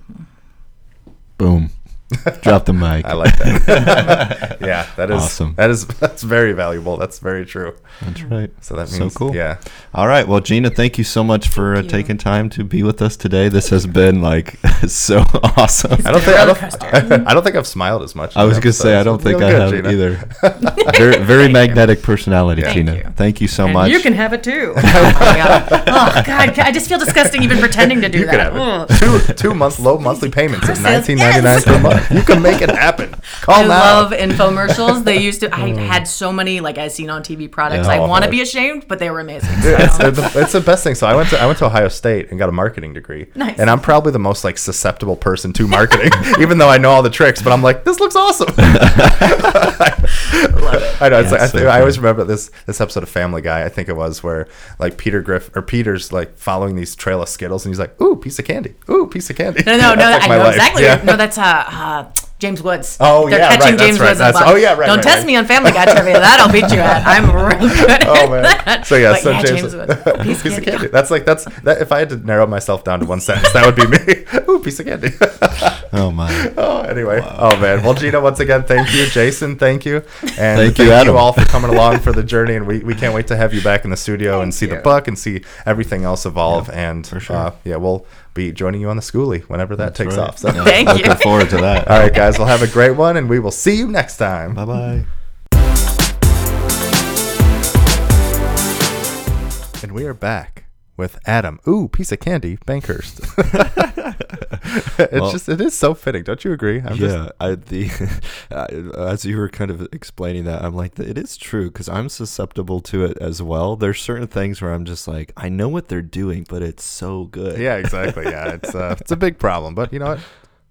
Boom. Drop the mic. I like that. yeah, that is Awesome. That is that's very valuable. That's very true. That's right. So that means So cool. Yeah. All right. Well, Gina, thank you so much for uh, taking time to be with us today. This has been like so awesome. I don't think I don't, I don't, think I've smiled as much. I was gonna say I don't think I good, have Gina. either. very very Thank you. magnetic personality, Thank Gina. you. Thank you so And much. you can have it too. Oh god. Oh god. I just feel disgusting even pretending to do You that. can have it. Two two months low monthly payments of nineteen ninety nine per month. You can make it happen. Call I now. love infomercials. They used to. I had so many like I seen on TV products. Yeah. I want to be ashamed, but they were amazing. Dude, it's, the, it's the best thing. So I went to I went to Ohio State and got a marketing degree. Nice. And I'm probably the most like susceptible person to marketing, even though I know all the tricks. But I'm like, this looks awesome. I know. It's Yeah, like, I, so I always remember this this episode of Family Guy. I think it was where like Peter Griff or Peter's like following these trail of Skittles, and he's like, "Ooh, piece of candy. Ooh, piece of candy." No, no, no. That's like I know life. exactly. Yeah. No, that's uh, uh Uh, James Woods. Oh, They're yeah, right, catching that's James right, Woods. that's- on oh, yeah, right, Don't right, test right. me on Family Guy trivia. That I'll beat you at. I'm real good. Oh man. That. So yeah, But so yeah, James, James Woods. piece, Piece of candy. That's like that's that. If I had to narrow myself down to one sentence, that would be me. Ooh, piece of candy. Oh my. oh, anyway. Oh man. Well, Gina, once again, thank you. Jason, thank you. And Thank you, Adam. all for coming along for the journey. And we, we can't wait to have you back in the studio and Thank see the book and see everything else evolve. and for sure. uh, yeah, we'll be joining you on the schoolie whenever that takes Right. off. So. Yeah, Thank you. Looking forward to that. All right, guys. We'll have a great one, and we will see you next time. Bye bye. And we are back with Adam. Ooh, piece of candy, Bankhurst. it's Well- just it is so fitting, don't you agree? I'm yeah, I, the as you were kind of explaining that, I'm like, it is true because I'm susceptible to it as well. There's certain things where I'm just like, I know what they're doing, but it's so good. yeah, exactly. Yeah, it's uh, it's a big problem, but you know what?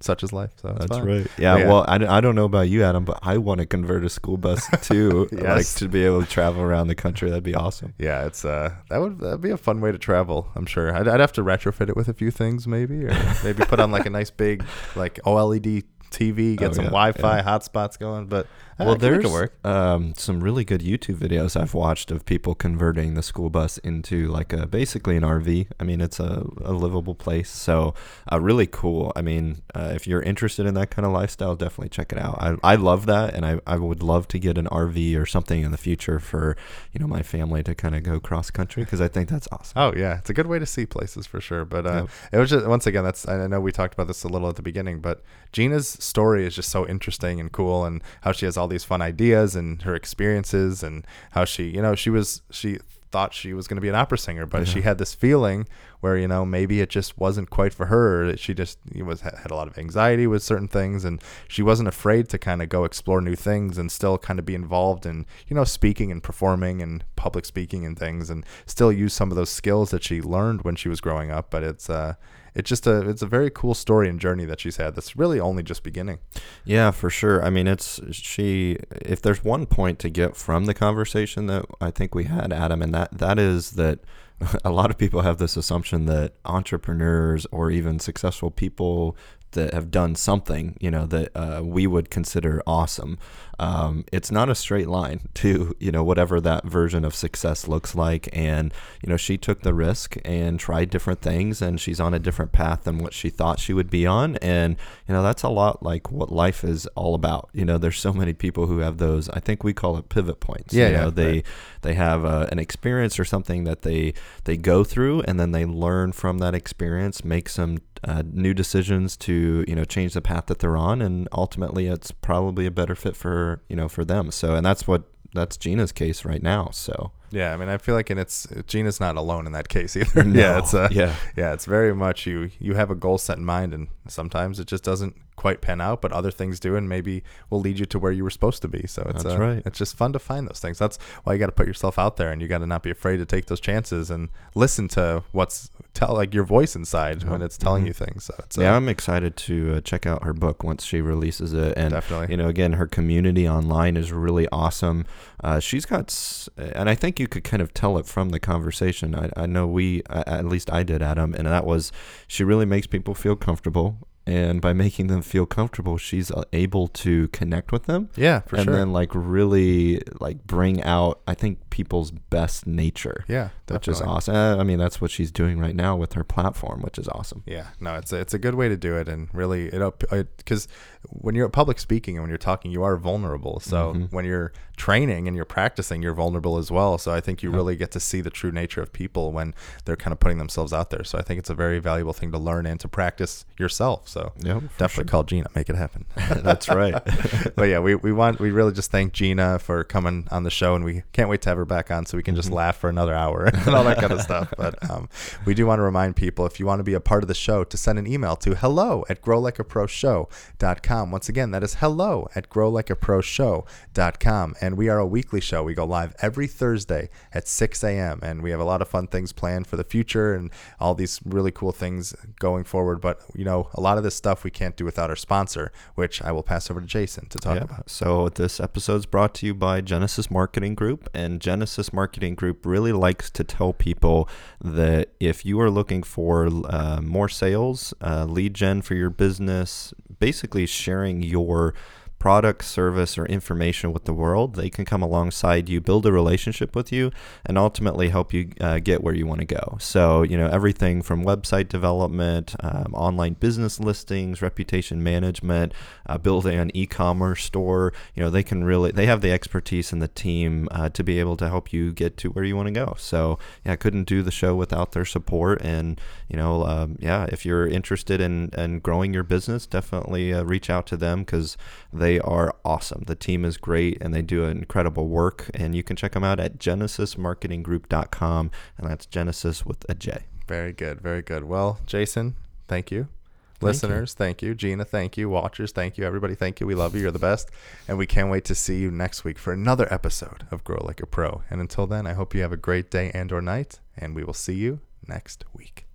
Such is life. So That's fine. right. Yeah, Yeah. Well, I don't know about you, Adam, but I want to convert a school bus too, like to be able to travel around the country. That'd be awesome. Yeah, it's uh that would that'd be a fun way to travel. I'm sure. I'd, I'd have to retrofit it with a few things, maybe, or maybe put on like a nice big like OLED TV, get Oh, some yeah, Wi-Fi yeah. hotspots going. But well, there's um, some really good YouTube videos I've watched of people converting the school bus into like a basically an RV. I mean, it's a, a livable place, so uh, really cool. I mean, uh, if you're interested in that kind of lifestyle, definitely check it out. I, I love that, and I, I would love to get an RV or something in the future for you know my family to kind of go cross country because I think that's awesome. Oh yeah, it's a good way to see places for sure. But uh, it was just once again that's I know we talked about this a little at the beginning, but Gina's story is just so interesting and cool, and how she has all these fun ideas and her experiences, and how she you know she was she thought she was going to be an opera singer, but she had this feeling where you know maybe it just wasn't quite for her. that She just you was had a lot of anxiety with certain things, and she wasn't afraid to kind of go explore new things and still kind of be involved in you know speaking and performing and public speaking and things, and still use some of those skills that she learned when she was growing up. But it's uh it's just a it's a very cool story and journey that she's had. That's really only just beginning. Yeah, for sure. I mean, it's she. If there's one point to get from the conversation that I think we had, Adam, and that that is that a lot of people have this assumption that entrepreneurs or even successful people that have done something, you know, that uh, we would consider awesome. Um, it's not a straight line to, you know, whatever that version of success looks like. And, you know, she took the risk and tried different things, and she's on a different path than what she thought she would be on. And, you know, that's a lot like what life is all about. You know, there's so many people who have those, I think we call it pivot points. Yeah, you know, yeah, they, right. they have uh, an experience or something that they, they go through, and then they learn from that experience, make some uh, new decisions to you know change the path that they're on, and ultimately it's probably a better fit for you know for them. So and that's what that's Gina's case right now. So Yeah, I mean, I feel like, and it's Gina's not alone in that case either. No, yeah, it's uh, yeah. yeah, it's very much you. You have a goal set in mind, and sometimes it just doesn't quite pan out, but other things do, and maybe will lead you to where you were supposed to be. So it's That's uh, right. It's just fun to find those things. That's why you got to put yourself out there, and you got to not be afraid to take those chances and listen to what's tell like your voice inside when it's telling Mhm. you things. So it's uh, yeah, I'm excited to uh, check out her book once she releases it. And Definitely. you know, again, her community online is really awesome. Uh, she's got, and I think you could kind of tell it from the conversation. I, I know we, at least I did, Adam, and that was she really makes people feel comfortable. And by making them feel comfortable, she's uh, able to connect with them. yeah, for sure. and sure. then like really like bring out I think people's best nature. yeah, Which is awesome. I mean, that's what she's doing right now with her platform, which is awesome. Yeah, no, it's a, it's a good way to do it, and really it up because when you're public speaking and when you're talking, you are vulnerable. So Mhm. when you're training and you're practicing, you're vulnerable as well. So I think you really get to see the true nature of people when they're kind of putting themselves out there. So I think it's a very valuable thing to learn and to practice yourself. So for definitely call Gina, make it happen. That's right. but yeah, we, we want we really just thank Gina for coming on the show, and we can't wait to have her back on so we can just Mm-hmm. laugh for another hour and all that kind of stuff. But um, we do want to remind people if you want to be a part of the show to send an email to hello at growlikeaproshow.com. Once again, that is hello at growlikeaproshow.com. And we are a weekly show. We go live every Thursday at 6 a.m. And we have a lot of fun things planned for the future and all these really cool things going forward. But, you know, a lot of this stuff we can't do without our sponsor, which I will pass over to Jason to talk Yeah. about. So this episode is brought to you by Genesis Marketing Group, and Genesis Marketing Group really likes to tell people that if you are looking for uh, more sales, uh, lead gen for your business, basically sharing your product, service, or information with the world, they can come alongside you, build a relationship with you, and ultimately help you uh, get where you want to go. So, you know, everything from website development, um, online business listings, reputation management, uh, building an e-commerce store, you know, they can really, they have the expertise and the team uh, to be able to help you get to where you want to go. So, yeah, I couldn't do the show without their support. And, you know, um, yeah, if you're interested in, in growing your business, definitely uh, reach out to them because they are awesome. The team is great and they do incredible work. And you can check them out at jenesismarketinggroup.com. And that's Genesis with a J. Very good. Very good. Well, Jason, thank you. Listeners, thank you. Gina, thank you. Watchers, thank you. Everybody, thank you. We love you. You're the best. And we can't wait to see you next week for another episode of Grow Like a Pro. And until then, I hope you have a great day and or night, and we will see you next week.